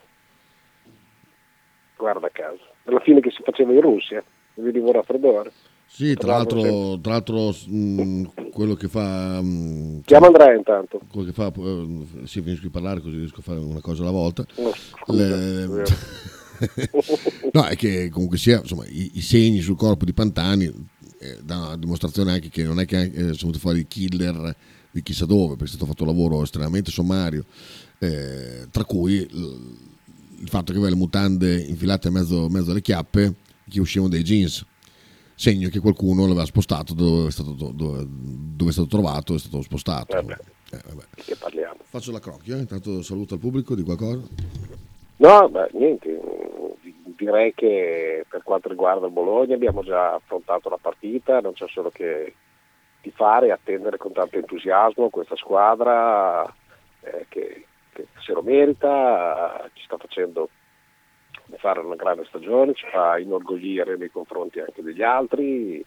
Guarda caso. Alla fine che si faceva in Russia, venivo raffreddore. Sì, tra l'altro, tra l'altro mh, quello che fa... mh, Chiama Andrea intanto. quello che fa, eh, sì, finisco di parlare così riesco a fare una cosa alla volta. No, scusa, Le- (laughs) no, è che comunque sia, insomma, i, i segni sul corpo di Pantani eh, danno una dimostrazione anche che non è che eh, sono venuti fuori i killer di chissà dove, perché è stato fatto un lavoro estremamente sommario, eh, tra cui l- il fatto che aveva le mutande infilate in mezzo, mezzo alle chiappe che uscivano dai jeans, segno che qualcuno l'aveva spostato dove è stato, dove, dove è stato trovato, è stato spostato. Vabbè. Eh, vabbè. Di che parliamo? Faccio la crocchia, eh, intanto saluto al pubblico di qualcosa. No, beh, niente. direi che per quanto riguarda il Bologna abbiamo già affrontato la partita, non c'è solo che tifare e attendere con tanto entusiasmo questa squadra eh, che, che se lo merita, ci sta facendo fare una grande stagione, ci fa inorgoglire nei confronti anche degli altri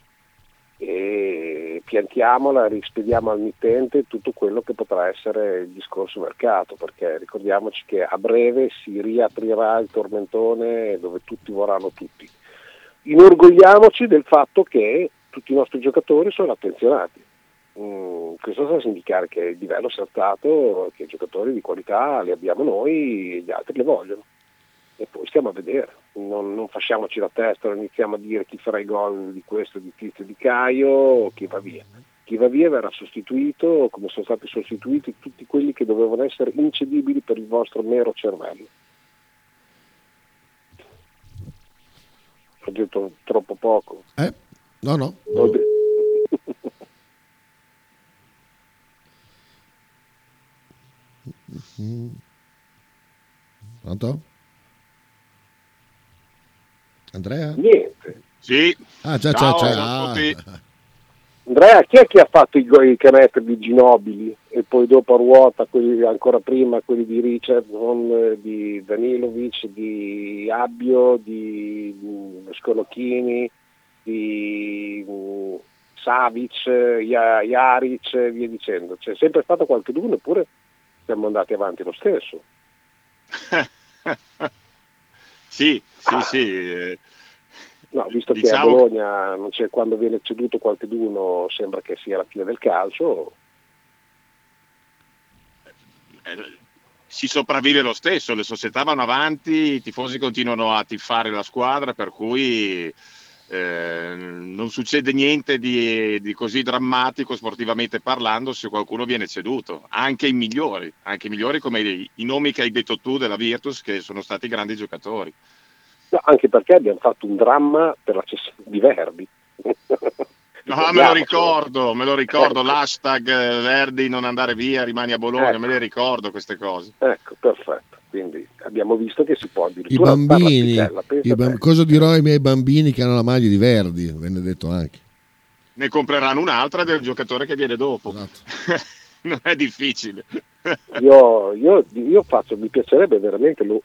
e piantiamola, rispediamo al mittente tutto quello che potrà essere il discorso mercato, perché ricordiamoci che a breve si riaprirà il tormentone dove tutti vorranno tutti. Inorgogliamoci del fatto che tutti i nostri giocatori sono attenzionati. Mm, questo sta a indicare che il livello alzato, che i giocatori di qualità li abbiamo noi e gli altri li vogliono e poi stiamo a vedere, non, non, facciamoci la testa, non iniziamo a dire chi farà i gol di questo, di Tizio, di Caio o chi va via. Chi va via verrà sostituito come sono stati sostituiti tutti quelli che dovevano essere incedibili per il vostro mero cervello. Ho detto troppo poco. Eh? No, no. (laughs) Pronto? Andrea? Niente. Sì. Ah, già, Ciao, ciao a già. tutti. Andrea, chi è che ha fatto i, i canestri di Ginobili e poi dopo a ruota, quelli, ancora prima quelli di Richardson, di Danilovic, di Abbio, di mm, Scolocchini, di mm, Savic, Ja- Jaric e via dicendo. C'è sempre stato qualcuno eppure siamo andati avanti lo stesso. (laughs) Sì, sì, sì. eh, No, visto che a Diciamo- Bologna non c'è, quando viene ceduto qualcuno sembra che sia la fine del calcio, eh, si sopravvive lo stesso, le società vanno avanti, i tifosi continuano a tifare la squadra, per cui eh, non succede niente di, di così drammatico sportivamente parlando se qualcuno viene ceduto, anche i migliori, anche i migliori come i, i nomi che hai detto tu della Virtus che sono stati grandi giocatori. No, anche perché abbiamo fatto un dramma per la cessione di Verdi. (laughs) No, me lo ricordo, me lo ricordo, Ecco. l'hashtag eh, Verdi non andare via, rimani a Bologna, Ecco. me le ricordo queste cose. Ecco, perfetto. Quindi abbiamo visto che si può I addirittura alzare bambini, i te. bam- cosa dirò ai miei bambini che hanno la maglia di Verdi? Venne detto anche. Ne compreranno un'altra del giocatore che viene dopo. Esatto. (laughs) non è difficile. Io, io- io faccio, mi piacerebbe veramente lo-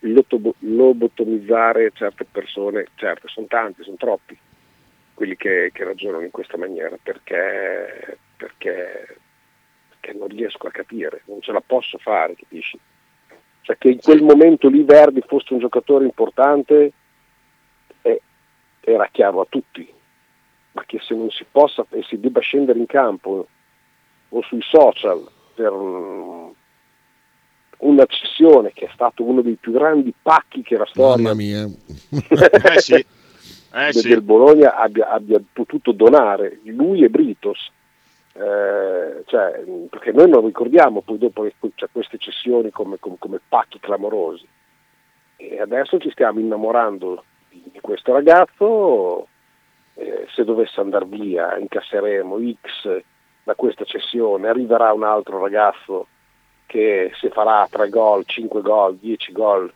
lobotomizzare certe persone, certe, sono tanti, sono troppi quelli che, che ragionano in questa maniera perché, perché, perché non riesco a capire, non ce la posso fare, capisci? Cioè che in quel momento lì Verdi fosse un giocatore importante eh, era chiaro a tutti, ma che se non si possa e si debba scendere in campo o sui social per un- una cessione che è stato uno dei più grandi pacchi che la storia Mamma mia. Eh sì, (laughs) eh sì. del Bologna abbia, abbia potuto donare lui e Britos. Eh, cioè, perché noi non ricordiamo poi dopo che c'è queste cessioni come, come- come pacchi clamorosi e adesso ci stiamo innamorando di, questo ragazzo eh, se dovesse andare via incasseremo X da questa cessione arriverà un altro ragazzo che se farà 3 gol, 5 gol, 10 gol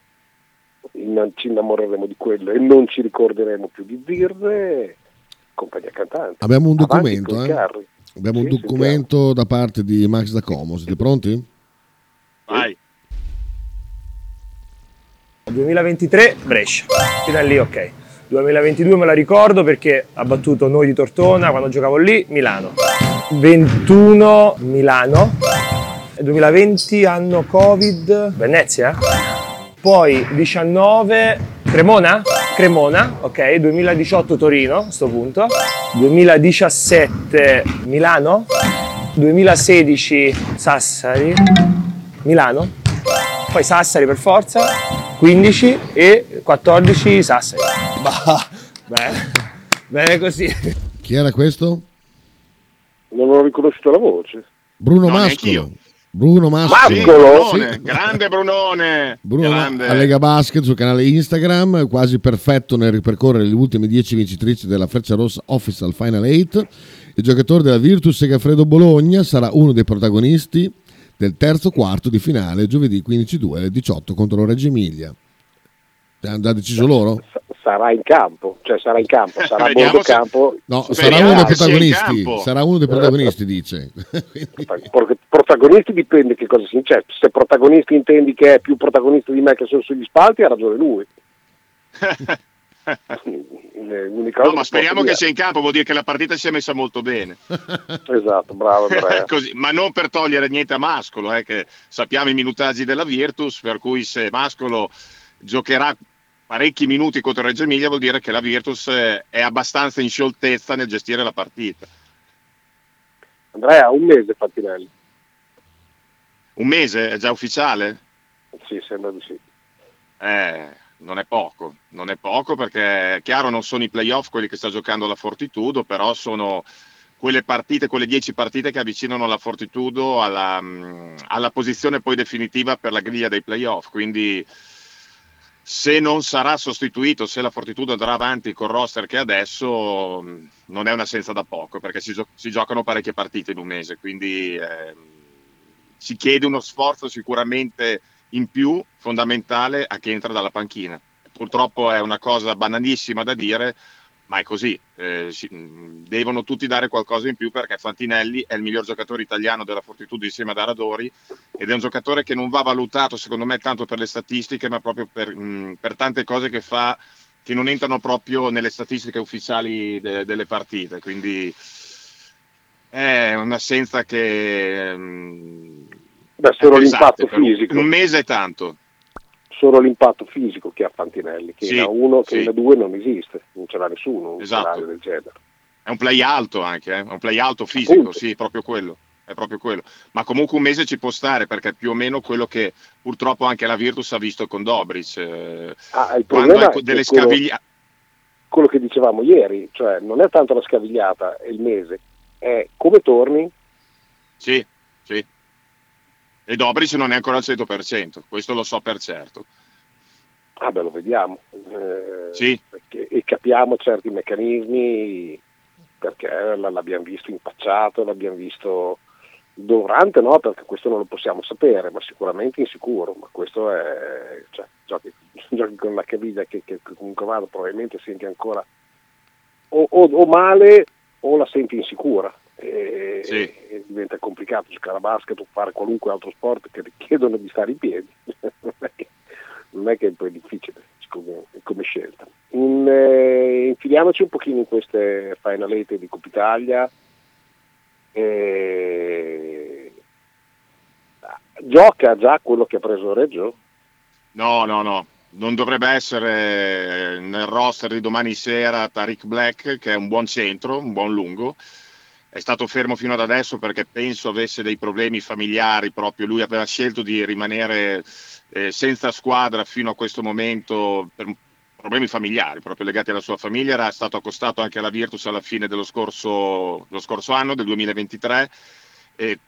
ci innamoreremo di quello e non ci ricorderemo più di Zirze compagnia cantante Abbiamo un documento, eh? Abbiamo un Sì, documento da parte di Max da Como. Siete pronti? Vai. 2023 Brescia, fino a lì ok. 2022 me la ricordo perché ha battuto noi di Tortona quando giocavo lì, Milano. 21 Milano. E 2020 anno Covid, Venezia. Poi 19 Cremona? Cremona, ok. 2018 Torino a sto punto. 2017 Milano. 2016 Sassari. Milano. Poi Sassari per forza, 15 e 14 Sassari. (laughs) Bah, bene, bene così. Chi era questo? non ho riconosciuto la voce Bruno No, Mascolo. Bruno Mascolo. Brunone, grande Brunone. Bruno grande. a Lega Basket sul canale Instagram, quasi perfetto nel ripercorrere le ultime 10 vincitrici della Freccia Rossa Official Final 8. Il giocatore della Virtus Segafredo Bologna sarà uno dei protagonisti del terzo quarto di finale giovedì 15-2 alle 18 contro lo Reggio Emilia. Hanno deciso loro? sarà in campo, cioè sarà in campo, sarà a Vediamo se- campo. No, sarà uno. Sarà uno dei protagonisti, dice. (laughs) Pro- Protagonisti dipende che cosa si cioè, se protagonisti intendi che è più protagonista di me che sono sugli spalti, ha ragione lui. (laughs) Cosa No, ma speriamo che sia in campo, vuol dire che la partita si è messa molto bene. (laughs) Esatto, bravo. Così, ma non per togliere niente a Mascolo, eh, che sappiamo i minutaggi della Virtus, per cui se Mascolo giocherà parecchi minuti contro Reggio Emilia vuol dire che la Virtus eh, è abbastanza in scioltezza nel gestire la partita. Andrea, un mese Fattinelli. Un mese è già ufficiale? Sì, sembra di sì. Eh, non è poco, non è poco perché è chiaro non sono i playoff quelli che sta giocando la Fortitudo, però sono quelle partite, quelle 10 partite che avvicinano la Fortitudo alla, mm, alla posizione poi definitiva per la griglia dei playoff. Quindi se non sarà sostituito, se la Fortitudo andrà avanti col roster che adesso, mh, non è un'assenza da poco perché si, gio- si giocano parecchie partite in un mese. Quindi ehm, si chiede uno sforzo sicuramente in più fondamentale a chi entra dalla panchina. Purtroppo è una cosa banalissima da dire, ma è così. Eh, mh, devono tutti dare qualcosa in più perché Fantinelli è il miglior giocatore italiano della Fortitudo insieme ad Aradori ed è un giocatore che non va valutato secondo me tanto per le statistiche, ma proprio per, mh, per tante cose che fa che non entrano proprio nelle statistiche ufficiali de- delle partite. Quindi è un'assenza che... mh, Beh, è solo l'impatto fisico. Un mese è tanto. Solo l'impatto fisico che ha Fantinelli, che Sì, da uno, che sì. da due non esiste, non ce l'ha nessuno un Esatto. del genere. È un play alto anche, eh? è un play alto fisico, Appunto. sì, proprio quello. È proprio quello. Ma comunque un mese ci può stare perché è più o meno quello che purtroppo anche la Virtus ha visto con Dobric. eh, Ah, il problema hai è delle quello- scavigliate. quello che dicevamo ieri, cioè non è tanto la scavigliata e il mese, è come torni, Sì, sì. E Dobric non è ancora al 100%, questo lo so per certo. ah beh lo vediamo, eh, Sì. perché- e capiamo certi meccanismi perché l'abbiamo visto impacciato, l'abbiamo visto durante, no, perché questo non lo possiamo sapere, ma sicuramente insicuro, ma questo è, cioè, giochi, (laughs) giochi con la caviglia che, che comunque vado, probabilmente senti ancora o, o- o male o la senti insicura. E, Sì. e diventa complicato giocare a basket o fare qualunque altro sport che richiedono di stare in piedi. (laughs) non, è che, non è che poi difficile come, come scelta. In, eh, infiliamoci un pochino in queste final eight di Coppa Italia. Eh, gioca già quello che ha preso Reggio? No, no, no. Non dovrebbe essere nel roster di domani sera Tariq Black, che è un buon centro, un buon lungo. È stato fermo fino ad adesso perché penso avesse dei problemi familiari proprio. Lui aveva scelto di rimanere eh, senza squadra fino a questo momento per problemi familiari, proprio legati alla sua famiglia. Era stato accostato anche alla Virtus alla fine dello scorso, scorso anno, del 2023. E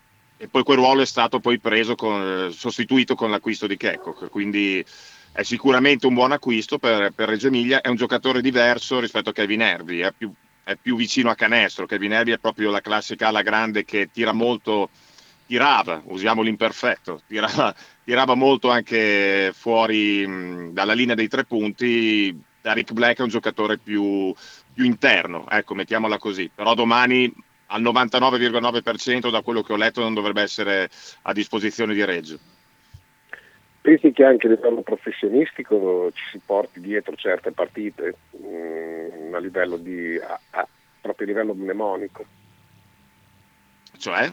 e poi quel ruolo è stato poi preso con, sostituito con l'acquisto di Checco, quindi è sicuramente un buon acquisto per, per Reggio Emilia, è un giocatore diverso rispetto a Kevin Hervey, è più, è più vicino a canestro, Kevin Hervey è proprio la classica ala grande che tira molto, tirava, usiamo l'imperfetto, tirava, (laughs) tirava molto anche fuori mh, dalla linea dei tre punti, Derek Black è un giocatore più, più interno, ecco, mettiamola così, però domani al 99,9% da quello che ho letto non dovrebbe essere a disposizione di Reggio. Pensi che anche a livello professionistico ci si porti dietro certe partite mm, a livello di a, a- proprio a livello mnemonico? Cioè?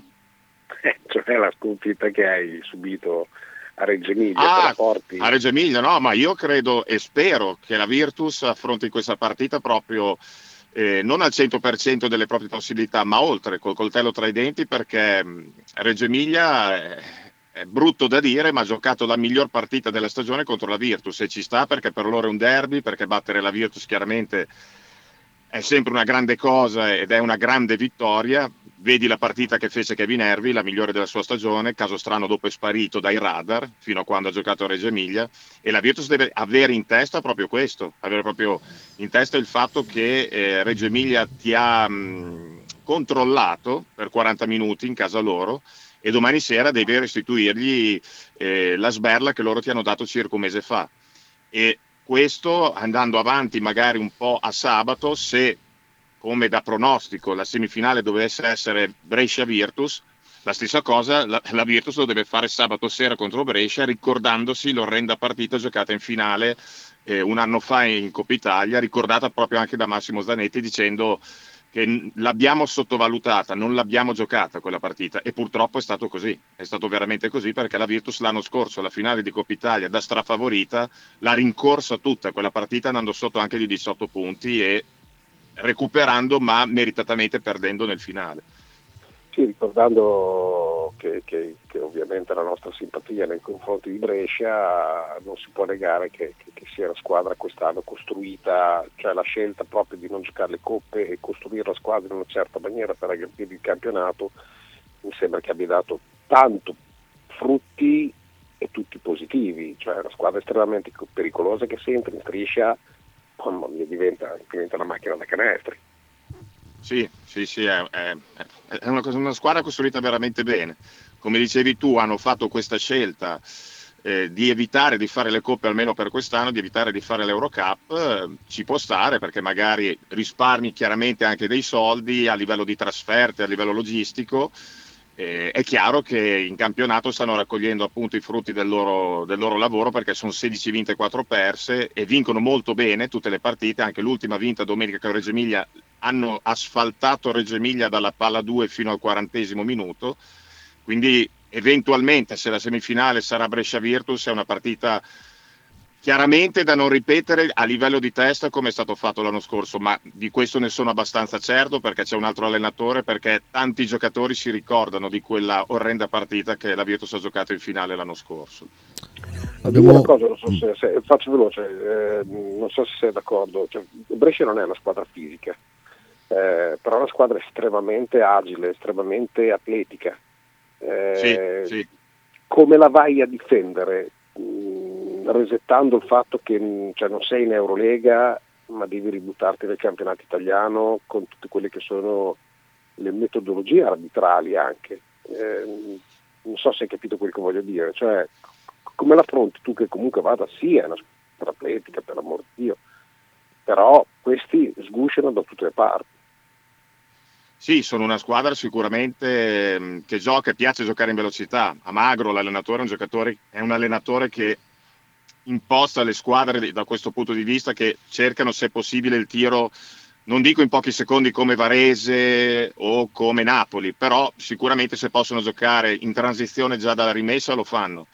Eh, cioè la sconfitta che hai subito a Reggio Emilia, Ah, a Reggio Emilia, no, ma io credo e spero che la Virtus affronti questa partita proprio eh, non al 100% delle proprie possibilità, ma oltre, col coltello tra i denti, perché mh, Reggio Emilia è, è brutto da dire, ma ha giocato la miglior partita della stagione contro la Virtus e ci sta perché per loro è un derby, perché battere la Virtus chiaramente è sempre una grande cosa ed è una grande vittoria. Vedi la partita che fece Kevin Hervey, la migliore della sua stagione, caso strano dopo è sparito dai radar fino a quando ha giocato a Reggio Emilia e la Virtus deve avere in testa proprio questo, avere proprio in testa il fatto che eh, Reggio Emilia ti ha mh, controllato per 40 minuti in casa loro e domani sera devi restituirgli eh, la sberla che loro ti hanno dato circa un mese fa. E questo andando avanti magari un po' a sabato, se come da pronostico la semifinale dovesse essere Brescia-Virtus, la stessa cosa la, la, Virtus lo deve fare sabato sera contro Brescia, ricordandosi l'orrenda partita giocata in finale eh, un anno fa in Coppa Italia, ricordata proprio anche da Massimo Zanetti dicendo che l'abbiamo sottovalutata, non l'abbiamo giocata quella partita e purtroppo è stato così, è stato veramente così perché la Virtus l'anno scorso, alla finale di Coppa Italia da strafavorita, l'ha rincorsa tutta quella partita andando sotto anche di 18 punti e recuperando ma meritatamente perdendo nel finale. Sì, ricordando che, che, che, ovviamente la nostra simpatia nei confronti di Brescia non si può negare che, che, sia la squadra quest'anno costruita, cioè la scelta proprio di non giocare le coppe e costruire la squadra in una certa maniera per aggredire il campionato mi sembra che abbia dato tanto frutti e tutti positivi, cioè una squadra estremamente pericolosa che se entra in striscia mamma mia, diventa, diventa una macchina da canestri. Sì, sì, sì, è, è, è una, una, squadra costruita veramente bene. Come dicevi tu, hanno fatto questa scelta eh, di evitare di fare le coppe almeno per quest'anno, di evitare di fare l'Eurocup, eh, ci può stare perché magari risparmi chiaramente anche dei soldi a livello di trasferte, a livello logistico eh, è chiaro che in campionato stanno raccogliendo appunto i frutti del loro, del loro, lavoro perché sono 16 vinte e 4 perse e vincono molto bene tutte le partite, anche l'ultima vinta domenica con Reggio Emilia hanno asfaltato Reggio Emilia dalla palla 2 fino al quarantesimo minuto, quindi eventualmente se la semifinale sarà Brescia Virtus è una partita Chiaramente da non ripetere a livello di testa come è stato fatto l'anno scorso, ma di questo ne sono abbastanza certo perché c'è un altro allenatore, perché tanti giocatori si ricordano di quella orrenda partita che la Virtus ha giocato in finale l'anno scorso. Abbiamo... Una cosa, so se, se, faccio veloce, eh, non so se sei d'accordo, cioè, Brescia non è una squadra fisica, eh, però è una squadra estremamente agile, estremamente atletica. Eh, sì, sì. Come la vai a difendere? Resettando il fatto che cioè, non sei in Eurolega ma devi ributtarti nel campionato italiano con tutte quelle che sono le metodologie arbitrali anche. Eh, non so se hai capito quel che voglio dire, cioè come l'affronti tu che comunque vada sì è una squadra atletica per l'amor di Dio, però questi sgusciano da tutte le parti. Sì, sono una squadra sicuramente mm, che gioca e piace giocare in velocità. A Magro l'allenatore è un è un allenatore che imposta alle squadre da questo punto di vista che cercano se possibile il tiro non dico in pochi secondi come Varese o come Napoli, però sicuramente se possono giocare in transizione già dalla rimessa lo fanno.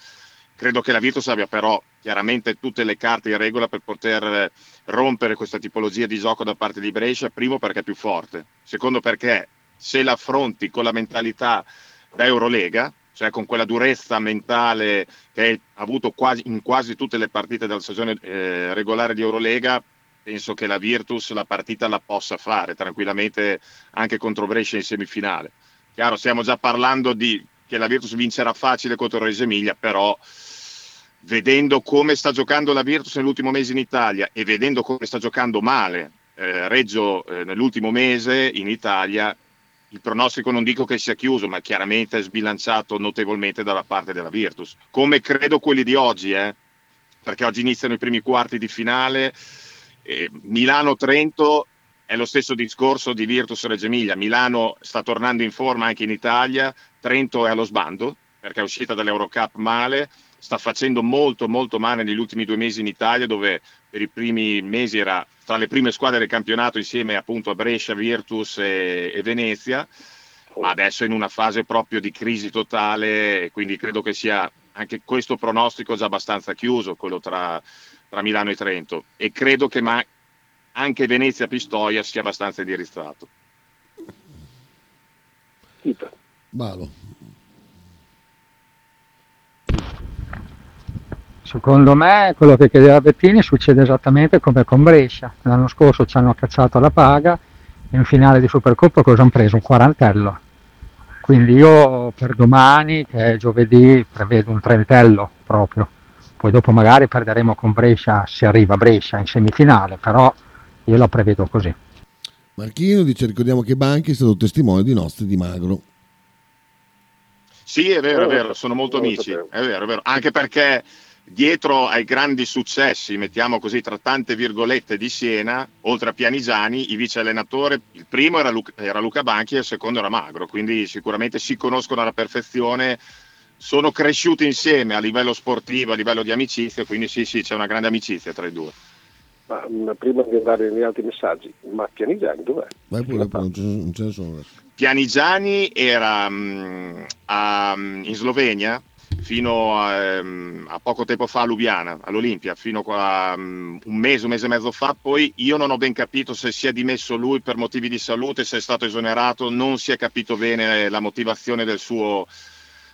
Credo che la Virtus abbia però chiaramente tutte le carte in regola per poter rompere questa tipologia di gioco da parte di Brescia, primo perché è più forte, secondo perché se l'affronti con la mentalità da Eurolega, cioè con quella durezza mentale che ha avuto quasi, in quasi tutte le partite della stagione eh, regolare di Eurolega, penso che la Virtus la partita la possa fare tranquillamente anche contro Brescia in semifinale. Chiaro, stiamo già parlando di che la Virtus vincerà facile contro Reggio Emilia, però vedendo come sta giocando la Virtus nell'ultimo mese in Italia e vedendo come sta giocando male eh, Reggio eh, nell'ultimo mese in Italia, il pronostico non dico che sia chiuso, ma chiaramente è sbilanciato notevolmente dalla parte della Virtus, come credo quelli di oggi, eh? perché oggi iniziano i primi quarti di finale. Eh, Milano-Trento è lo stesso discorso di Virtus Reggio Emilia. Milano sta tornando in forma anche in Italia, Trento è allo sbando perché è uscita dall'Eurocup male, sta facendo molto molto male negli ultimi due mesi in Italia dove per i primi mesi era tra le prime squadre del campionato insieme appunto a Brescia, Virtus e, e Venezia, ma adesso è in una fase proprio di crisi totale, quindi credo che sia anche questo pronostico già abbastanza chiuso, quello tra, tra Milano e Trento, e credo che ma- anche Venezia-Pistoia sia abbastanza indirizzato. Balo. Secondo me quello che chiedeva Bettini succede esattamente come con Brescia. L'anno scorso ci hanno cacciato la paga, in finale di Supercoppa cosa hanno preso? Un quarantello. Quindi io per domani, che è giovedì, prevedo un trentello proprio. Poi dopo magari perderemo con Brescia se arriva Brescia in semifinale, però io la prevedo così. Marchino dice ricordiamo che Banchi è stato testimone di nostri di Magro. Sì, è vero, è vero, sono molto amici, è vero, è vero. Anche perché dietro ai grandi successi, mettiamo così tra tante virgolette, di Siena, oltre a Pianigiani, i vice allenatori, il primo era Luca, era Luca Banchi e il secondo era Magro, quindi sicuramente si conoscono alla perfezione, sono cresciuti insieme a livello sportivo, a livello di amicizia, quindi sì, sì, c'è una grande amicizia tra i due. Ma, ma prima di andare negli altri messaggi, ma Pianigiani dov'è? Vai pure, pure, non ce non ce ne sono adesso. Pianigiani era mm, a- in Slovenia fino a, ehm, a poco tempo fa a Lubiana, all'Olimpia, fino a mm, un mese, un mese e mezzo fa. Poi io non ho ben capito se si è dimesso lui per motivi di salute, se è stato esonerato, non si è capito bene la motivazione del suo,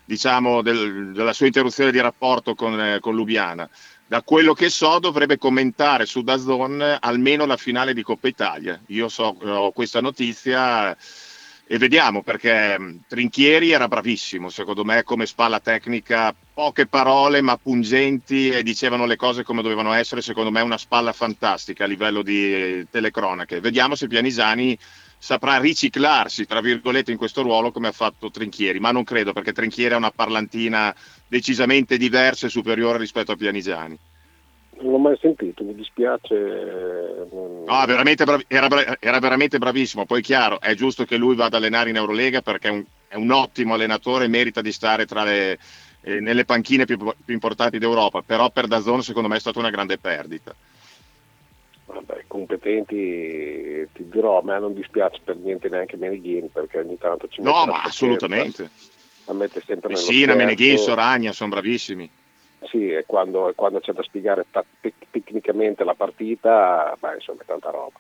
diciamo, del- della sua interruzione di rapporto con, eh, con Lubiana. Da quello che so dovrebbe commentare su Dazon almeno la finale di Coppa Italia. Io so, ho questa notizia e vediamo perché mh, Trinchieri era bravissimo, secondo me come spalla tecnica, poche parole ma pungenti e dicevano le cose come dovevano essere, secondo me una spalla fantastica a livello di eh, telecronache. Vediamo se Pianisani saprà riciclarsi, tra virgolette, in questo ruolo come ha fatto Trinchieri, ma non credo perché Trinchieri ha una parlantina decisamente diversa e superiore rispetto a Pianigiani. Non l'ho mai sentito, mi dispiace. eh, non- No, veramente bravi- era, bra- era veramente bravissimo. Poi, chiaro, è giusto che lui vada ad allenare in Eurolega perché è un, è un ottimo allenatore e merita di stare tra le, eh, nelle panchine più, più importanti d'Europa. Però per Dazon, secondo me, è stata una grande perdita. Vabbè, competenti, ti dirò, a me non dispiace per niente neanche Meneghin perché ogni tanto ci mette No, ma assolutamente. La mette sempre Messina. Meneghin, Soragna sono bravissimi. Sì, e quando, quando c'è da spiegare ta- tec- tecnicamente la partita, beh, insomma, è tanta roba.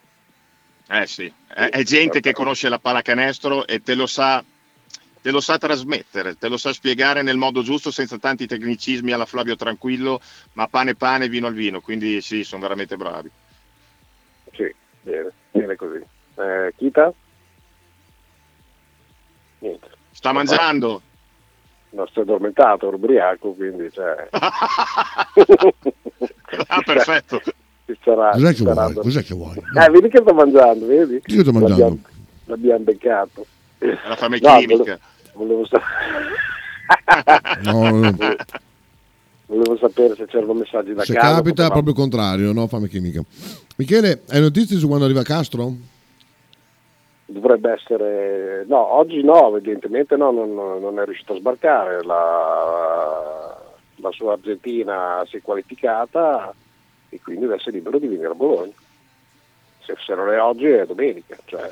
Eh sì, è, è gente che conosce la pallacanestro e te lo sa. Te lo sa trasmettere, te lo sa spiegare nel modo giusto senza tanti tecnicismi alla Flavio Tranquillo, ma pane pane, vino al vino, quindi sì, sono veramente bravi. Sì, bene, bene così. Eh, Kita? Niente. Sta mangiando? Non sto addormentato, ero ubriaco, quindi cioè... (laughs) ah, perfetto. Ci sarà, Cos'è ci che sarà Cos'è che vuoi? Eh, vedi che sto mangiando, vedi? Io sto mangiando. L'abbiamo, l'abbiamo beccato. La fame No, chimica. Volevo, volevo sa- (laughs) No, no. volevo sapere se c'erano messaggi da Se casa. capita, potevamo- proprio il contrario, no? Fame chimica. Michele, hai notizie su quando arriva Castro? Dovrebbe essere... No, oggi no, evidentemente no, non, non è riuscito a sbarcare. La, la sua Argentina si è qualificata e quindi deve essere libero di venire a Bologna. Se, se non è oggi è domenica. Cioè,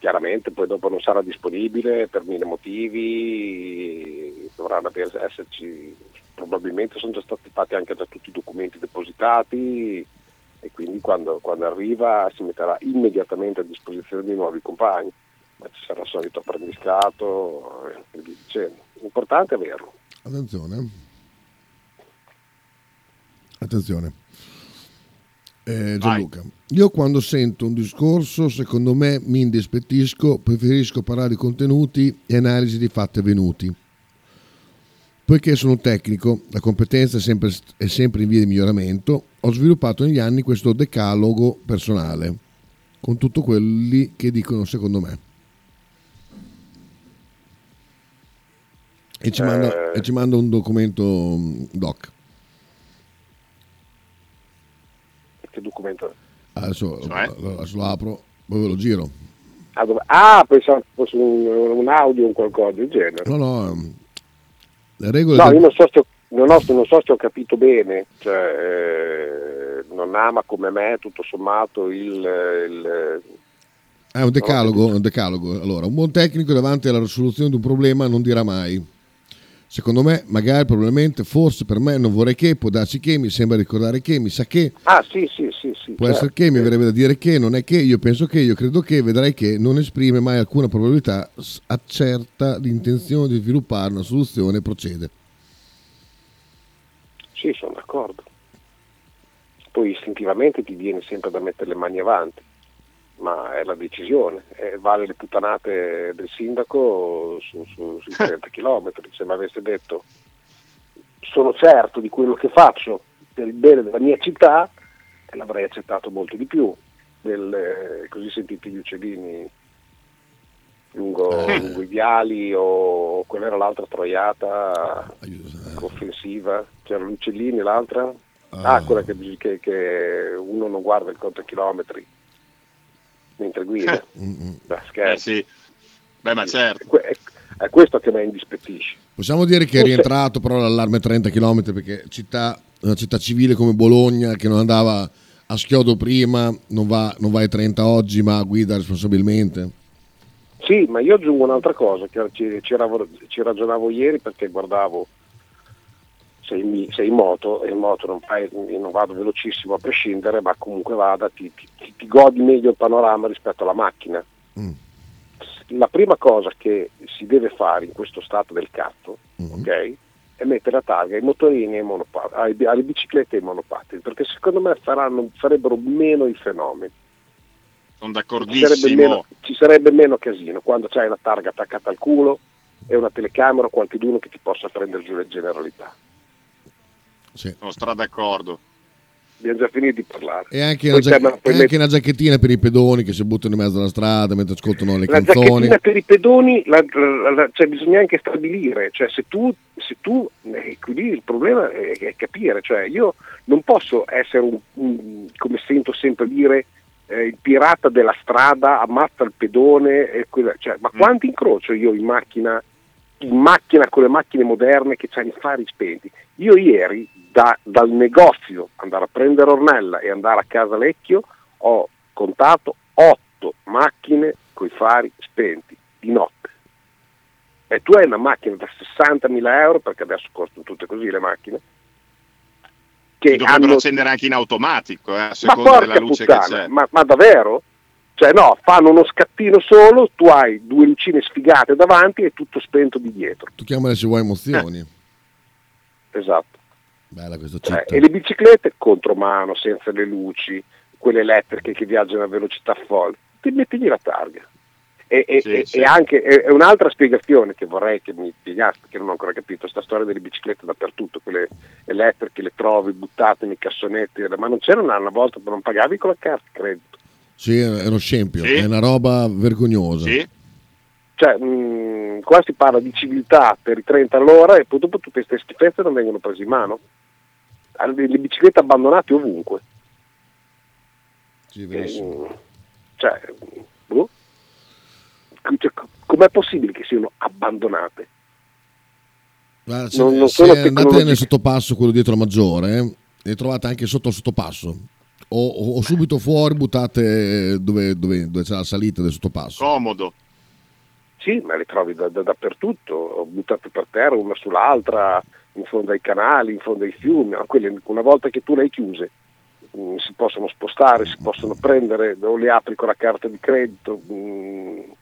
chiaramente poi dopo non sarà disponibile per mille motivi, dovranno esserci, probabilmente sono già stati fatti anche già tutti i documenti depositati e quindi quando, quando arriva si metterà immediatamente a disposizione dei nuovi compagni, ma ci sarà il solito apprendistato e via dicendo. L'importante è averlo. Attenzione. Attenzione. Eh, Gianluca, io quando sento un discorso, secondo me mi indispettisco, preferisco parlare di contenuti e analisi di fatti avvenuti. Poiché sono tecnico, la competenza è sempre, è sempre in via di miglioramento, ho sviluppato negli anni questo decalogo personale, con tutto quelli che dicono secondo me. E ci, manda, Eh. e ci manda un documento doc. Che documento è? Adesso, Cioè? adesso lo apro, poi ve lo giro. Ah, dove- ah, pensavo che fosse un, un audio o un qualcosa del genere. No, no, le regole No, del- io non so, se ho, non, ho- non so se ho capito bene, cioè, eh, non ama come me tutto sommato il, il- È un decalogo, un decalogo. Allora, un buon tecnico davanti alla risoluzione di un problema non dirà mai. Secondo me, magari, probabilmente, forse per me, non vorrei che, può darsi che, mi sembra ricordare che, mi sa che, Ah sì sì. Può essere che, mi verrebbe da dire che, non è che, io penso che, io credo che, vedrai che, non esprime mai alcuna probabilità, accerta l'intenzione di sviluppare una soluzione e procede. Sì, sono d'accordo. Poi istintivamente ti viene sempre da mettere le mani avanti, ma è la decisione. E vale le puttanate del sindaco su, su- sui (laughs) 30 km. Se mi avesse detto sono certo di quello che faccio per il bene della mia città, l'avrei accettato molto di più. Del, eh, così sentiti gli uccellini lungo, lungo i viali o quella era l'altra troiata. offensiva, c'era Lucellini, l'altra? Ah, quella che, che- che uno non guarda il conto chilometri mentre guida. (laughs) Beh, Eh scherzo. sì. Beh, ma certo. Que- È, questo che mi indispettisce. Possiamo dire che è rientrato però l'allarme 30 km perché città, una città civile come Bologna che non andava a schiodo prima, non va, non va ai 30 oggi ma guida responsabilmente. Sì, ma io aggiungo un'altra cosa, che ci, ci ragionavo ieri perché guardavo sei sei in moto e in moto non, fai- non vado velocissimo a prescindere, ma comunque vada, ti, ti- ti- godi meglio il panorama rispetto alla macchina. La prima cosa che si deve fare in questo stato del cazzo, ok, è mettere a targa ai motorini e ai alle biciclette e ai monopattini, perché secondo me faranno- farebbero meno i fenomeni. Sono Ci sarebbe, d'accordissimo. meno, ci sarebbe meno casino quando c'hai la targa attaccata al culo e una telecamera o qualcuno che ti possa prendere giù le generalità. Sono stra d'accordo. Abbiamo già finito di parlare. E anche, una, giac- e anche una giacchettina per i pedoni che si buttano in mezzo alla strada mentre ascoltano le La canzoni. giacchettina per i pedoni la- la- la- cioè, bisogna anche stabilire, cioè se tu, se tu eh, qui il problema è, è capire, cioè io non posso essere un, un- come sento sempre dire eh, il pirata della strada ammazza il pedone, e quella- cioè, ma quanti incrocio io in macchina, in macchina con le macchine moderne che hanno i fari spenti? Io ieri da- dal negozio andare a prendere Ornella e andare a casa Lecchio ho contato otto macchine con i fari spenti di notte. E tu hai una macchina da 60.000 euro, perché adesso costano tutte così le macchine, che Che dovrebbero hanno... accendere anche in automatico, eh, a Ma seconda della porca luce che puttana, c'è. ma, ma davvero? Cioè no, fanno uno scattino solo, tu hai due lucine sfigate davanti e tutto spento di dietro. Tu chiamale se vuoi emozioni. Esatto. Bella questa città. e le biciclette contromano, senza le luci, quelle elettriche che viaggiano a velocità folle, ti mettigli la targa. E, e- Sì, e- sì. e anche e- e un'altra spiegazione che vorrei che mi spiegaste, che non ho ancora capito, sta storia delle biciclette dappertutto, quelle elettriche le trovi buttate nei cassonetti, ma non c'era una, una volta non pagavi con la carta di credito. Sì, è uno scempio, Sì. è una roba vergognosa. Cioè, mh, qua si parla di civiltà per i 30 all'ora e poi dopo tutte queste schifezze non vengono prese in mano. Le, le biciclette abbandonate ovunque. Sì, Eh, cioè, boh. Cioè, com'è possibile che siano abbandonate? Guarda, se, Non- non se sono andate nel sottopasso, quello dietro la maggiore, eh, le trovate anche sotto il sottopasso. O, o- o subito fuori buttate dove, dove- dove c'è la salita del sottopasso. Comodo. Sì, ma le trovi da- da- dappertutto, buttate per terra una sull'altra, in fondo ai canali, in fondo ai fiumi, quelle, una volta che tu le hai chiuse mh, si possono spostare, si possono prendere o le apri con la carta di credito. mh.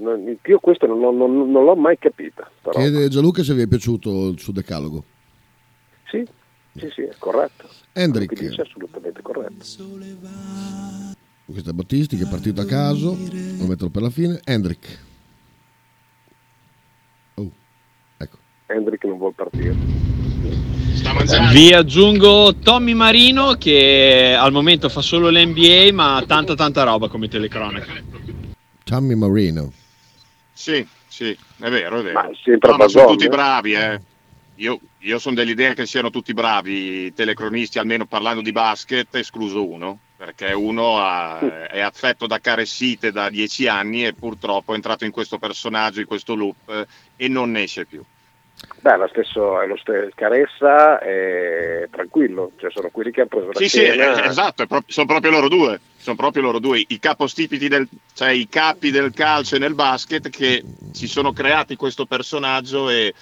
Non- io questo non, non- non- l'ho mai capita. Però. Chiede Gianluca se vi è piaciuto il suo decalogo. Sì, sì, sì, è corretto. Hendrik. Dice è assolutamente corretto. Questo è Battisti che è partito a caso, lo metto per la fine. Hendrik. Hendrik non vuole partire. Vi aggiungo Tommy Marino che al momento fa solo l'NBA ma ha tanta tanta roba come telecronaca. Tommy Marino. Sì, sì, è vero, è vero. Ma No, ma sono tutti eh? bravi, eh. Io, io sono dell'idea che siano tutti bravi, i telecronisti, almeno parlando di basket, escluso uno, perché uno ha- è affetto da caressite da dieci anni e purtroppo è entrato in questo personaggio, in questo loop eh, e non ne esce più. Beh, lo stesso, è lo stesso Caressa è tranquillo, cioè sono quelli che hanno preso la Sì, sì, scena. eh, esatto, pro- sono proprio loro due. Sono proprio loro due, i capostipiti del, cioè i capi del calcio e nel basket che si sono creati questo personaggio e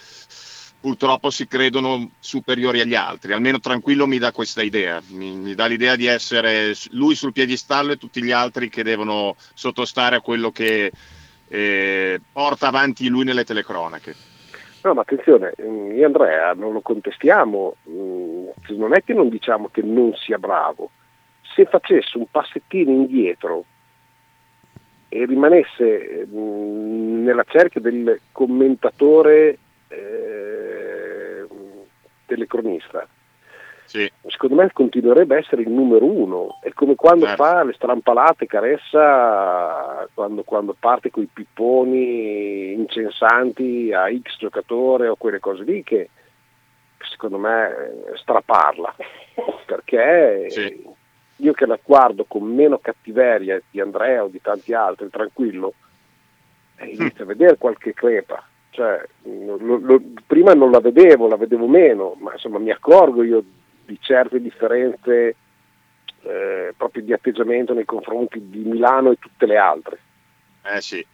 purtroppo si credono superiori agli altri. Almeno tranquillo mi dà questa idea, mi, mi dà l'idea di essere lui sul piedistallo e tutti gli altri che devono sottostare a quello che eh, porta avanti lui nelle telecronache. No, ma attenzione, mm, io Andrea non lo contestiamo, mm, non è che non diciamo che non sia bravo, se facesse un passettino indietro e rimanesse mm, nella cerchia del commentatore eh, telecronista, secondo me continuerebbe a essere il numero uno. È come quando Certo. fa le strampalate Caressa, quando, quando parte con i pipponi incensanti a X giocatore o quelle cose lì che secondo me eh, straparla, (laughs) perché io che la guardo con meno cattiveria di Andrea o di tanti altri, tranquillo, eh, inizio a vedere qualche crepa. Cioè, lo- lo- prima non la vedevo, la vedevo meno, ma insomma mi accorgo io di certe differenze eh, proprio di atteggiamento nei confronti di Milano e tutte le altre. Eh sì.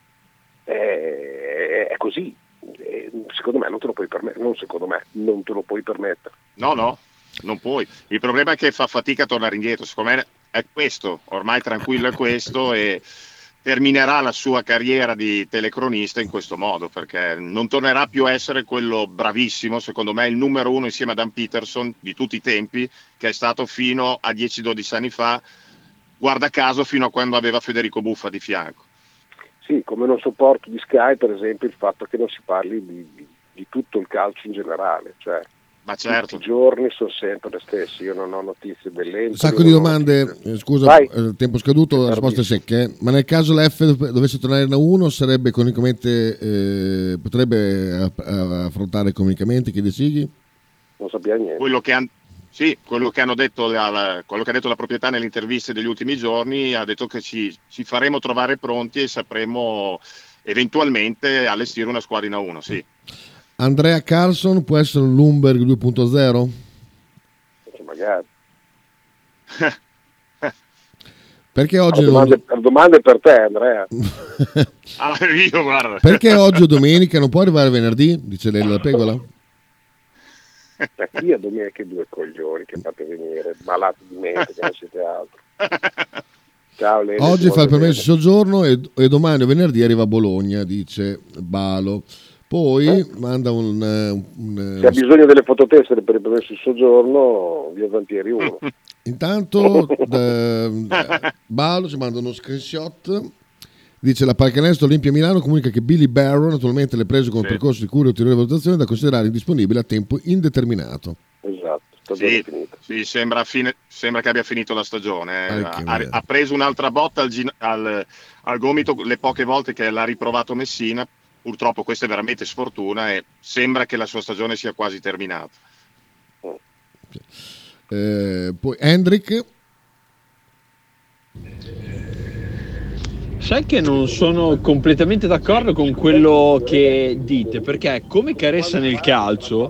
Eh, è così. Eh, secondo me non te lo puoi permettere, non secondo me, non te lo puoi permettere. No, no, non puoi. Il problema è che fa fatica a tornare indietro. Secondo me è questo, ormai tranquillo è questo e terminerà la sua carriera di telecronista in questo modo perché non tornerà più a essere quello bravissimo, secondo me il numero uno insieme a Dan Peterson di tutti i tempi, che è stato fino a 10-12 anni fa, guarda caso fino a quando aveva Federico Buffa di fianco. Sì, come non sopporto di Sky per esempio il fatto che non si parli di, di- di tutto il calcio in generale, cioè Ma certo. tutti i giorni sono sempre le stesse, io non ho notizie dell'Empoli. Un sacco di domande, eh, scusa, Vai. eh, tempo scaduto, risposte secche. eh. Ma nel caso la F dovesse tornare da 1, sarebbe economicamente, eh, potrebbe aff- affrontare economicamente, chiede Sighi? non sapeva niente. Quello che, han- sì, quello che hanno detto la, la- quello che ha detto la proprietà nelle interviste degli ultimi giorni ha detto che ci, ci faremo trovare pronti e sapremo eventualmente allestire una squadra in A1, sì. Andrea Carlson può essere un Lumberg 2.0? Cioè, magari. (laughs) Perché oggi La non- domanda, la domanda è per te Andrea. (laughs) Ah, io guarda. Perché oggi o domenica non può arrivare venerdì? Dice lei la pegola? Ma chi a domenica due coglioni che fate venire, malati di mente che non siete altro. Ciao Lele, Oggi fa il permesso di soggiorno e, e domani o venerdì arriva a Bologna, dice Balo. Poi manda un... eh, un- bene. Se ha bisogno delle fototessere per il permesso di soggiorno, via Zampieri 1. (laughs) Intanto da- da- Balo ci manda uno screenshot. Dice la Pallacanestro Olimpia Milano comunica che Billy Barron attualmente le prese con Sì. percorso di cura e ulteriore valutazione da considerare indisponibile a tempo indeterminato. Esatto, Sì, sì, sembra, fine- sembra che abbia finito la stagione. eh. Ha, ha preso un'altra botta al, al- al gomito le poche volte che l'ha riprovato Messina. Purtroppo questa è veramente sfortuna e sembra che la sua stagione sia quasi terminata. Eh, poi Hendrik, Sai che non sono completamente d'accordo con quello che dite, perché come Caressa nel calcio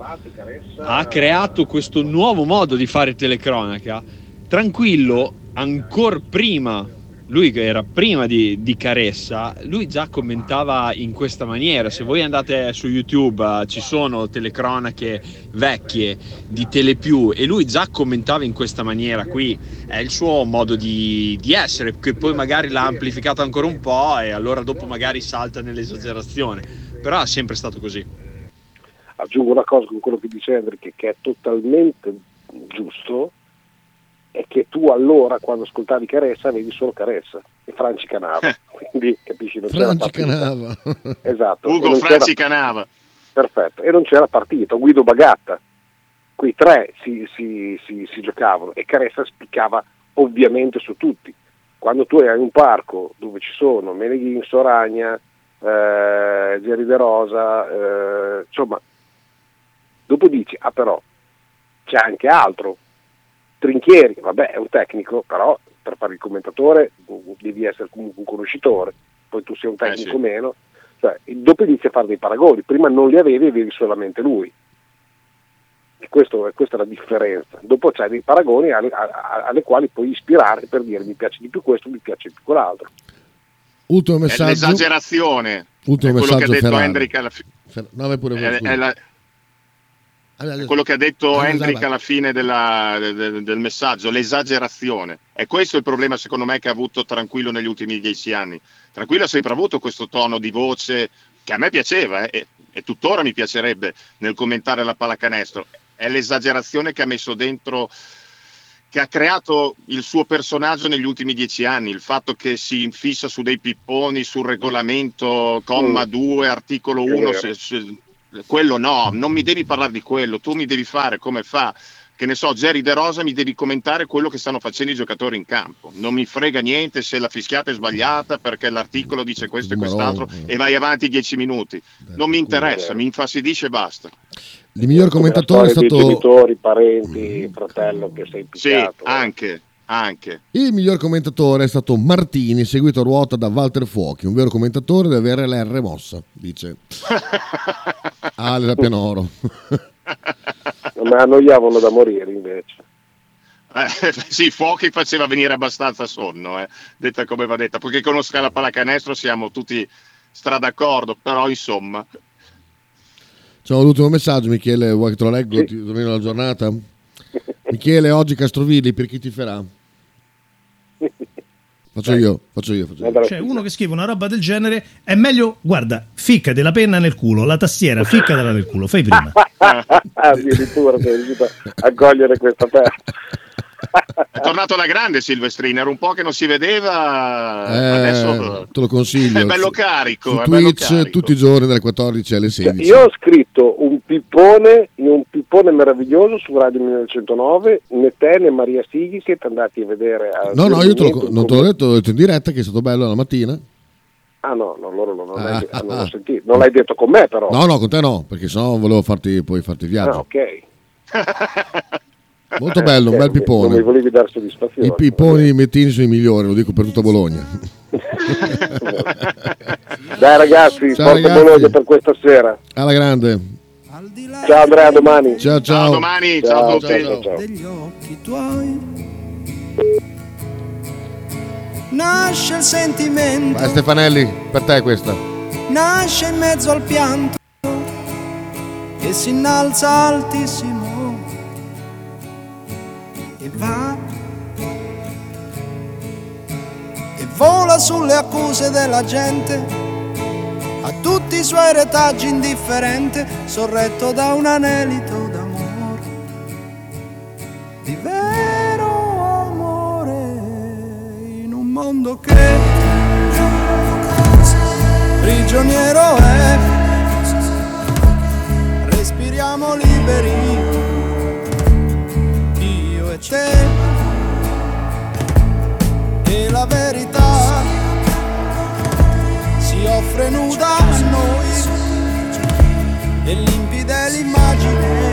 ha creato questo nuovo modo di fare telecronaca, tranquillo, ancora prima, lui che era prima di, di Caressa, lui già commentava in questa maniera. Se voi andate su YouTube eh, ci sono telecronache vecchie di Telepiù e lui già commentava in questa maniera qui, è il suo modo di, di essere, che poi magari l'ha amplificato ancora un po' e allora dopo magari salta nell'esagerazione, però è sempre stato così. Aggiungo una cosa con quello che dice Hendrik, che è totalmente giusto, è che tu allora quando ascoltavi Caressa vedi solo Caressa e Franci Canava, quindi capisci non c'era Franci. Canava. Esatto. Ugo non Franci c'era- Canava. Perfetto, e non c'era partita, Guido Bagatta, quei tre si, si- si- si giocavano e Caressa spiccava ovviamente su tutti. Quando tu hai un parco dove ci sono Meneghin, Soragna, eh, Geri De Rosa, eh, insomma, dopo dici, ah però c'è anche altro, Trinchieri, vabbè è un tecnico, però per fare il commentatore devi essere comunque un conoscitore, poi tu sei un tecnico sì. meno, cioè, dopo inizi a fare dei paragoni, prima non li avevi e vedi solamente lui. E questo- questa è la differenza. Dopo c'hai dei paragoni alle, alle quali puoi ispirare per dire mi piace di più questo, mi piace di più quell'altro. ultimo È messaggio. l'esagerazione. Ultimo è quello che ha messaggio detto Ferrari. Hendrik alla fine. No, pure È, è la- è quello che ha detto Hendrik alla fine della- de- de- del messaggio, l'esagerazione. E questo è il problema, secondo me, che ha avuto Tranquillo negli ultimi dieci anni. Tranquillo ha sempre avuto questo tono di voce che a me piaceva eh, e, e tuttora mi piacerebbe nel commentare la pallacanestro. È l'esagerazione che ha messo dentro che ha creato il suo personaggio negli ultimi dieci anni, il fatto che si infissa su dei pipponi, sul regolamento, comma Mm. 2, articolo È 1, vero. Quello no, non mi devi parlare di quello, tu mi devi fare come fa, che ne so, Jerry De Rosa mi devi commentare quello che stanno facendo i giocatori in campo, non mi frega niente se la fischiata è sbagliata perché l'articolo dice questo e quest'altro eh. e vai avanti dieci minuti, non mi interessa, mi infastidisce e basta. Il miglior commentatore è stato genitori, parenti, fratello che sei Sì, impiccato. anche, anche. il miglior commentatore è stato Martini, seguito a ruota da Walter Fuochi. Un vero commentatore deve avere l'R mossa, dice (laughs) Ale da Pianoro. Non me annoiavano da morire invece. Eh, sì, Fuochi faceva venire abbastanza sonno, eh, detta come va detta, perché conosca la pallacanestro siamo tutti stra d'accordo, però insomma, Ciao, l'ultimo messaggio, Michele, vuoi che te lo leggo? Ti domino la giornata? Michele, oggi Castrovilli, per chi ti farà? Faccio io, faccio io, faccio io. Cioè, uno che scrive una roba del genere è meglio, guarda, ficca della penna nel culo, la tastiera, ficcatela nel culo, fai prima. (laughs) Addirittura sei riuscito a cogliere questa terra. (laughs) è tornato alla grande Silvestrini, era un po' che non si vedeva, Eh, adesso te lo consiglio. è bello carico, Su è bello Twitch carico. tutti i giorni dalle 14 alle 16. Io ho scritto un pippone, un pippone meraviglioso su Radio 1909, né te né Maria Sighi siete andati a vedere. A No, no, io te lo- non te l'ho detto, l'ho detto in diretta che è stato bello la mattina. Ah no, no loro non, Ah, l'hai- ah, ah. sentito. Non l'hai detto con me però. No, no, con te no, perché sennò volevo farti, poi farti Ah, viaggio. ok. (laughs) Molto bello, un Ok, bel pippone. Non mi volevi dare soddisfazione. I pipponi mettini sono i migliori, lo dico per tutta Bologna. (laughs) Dai ragazzi, Ciao, forza ragazzi. Bologna per questa sera. Alla grande. Ciao Andrea, a domani. Ciao, ciao. Ciao, domani, ciao a tutti. ciao, ciao. degli occhi tuoi nasce il sentimento Vai Stefanelli, per te questa. nasce in mezzo al pianto che si innalza altissimo e va e vola sulle accuse della gente a tutti i suoi retaggi indifferente, sorretto da un anelito d'amore, di vero amore, in un mondo che prigioniero è, respiriamo liberi, io e te, e la verità si offre nuda a noi. Dell'infidele immagine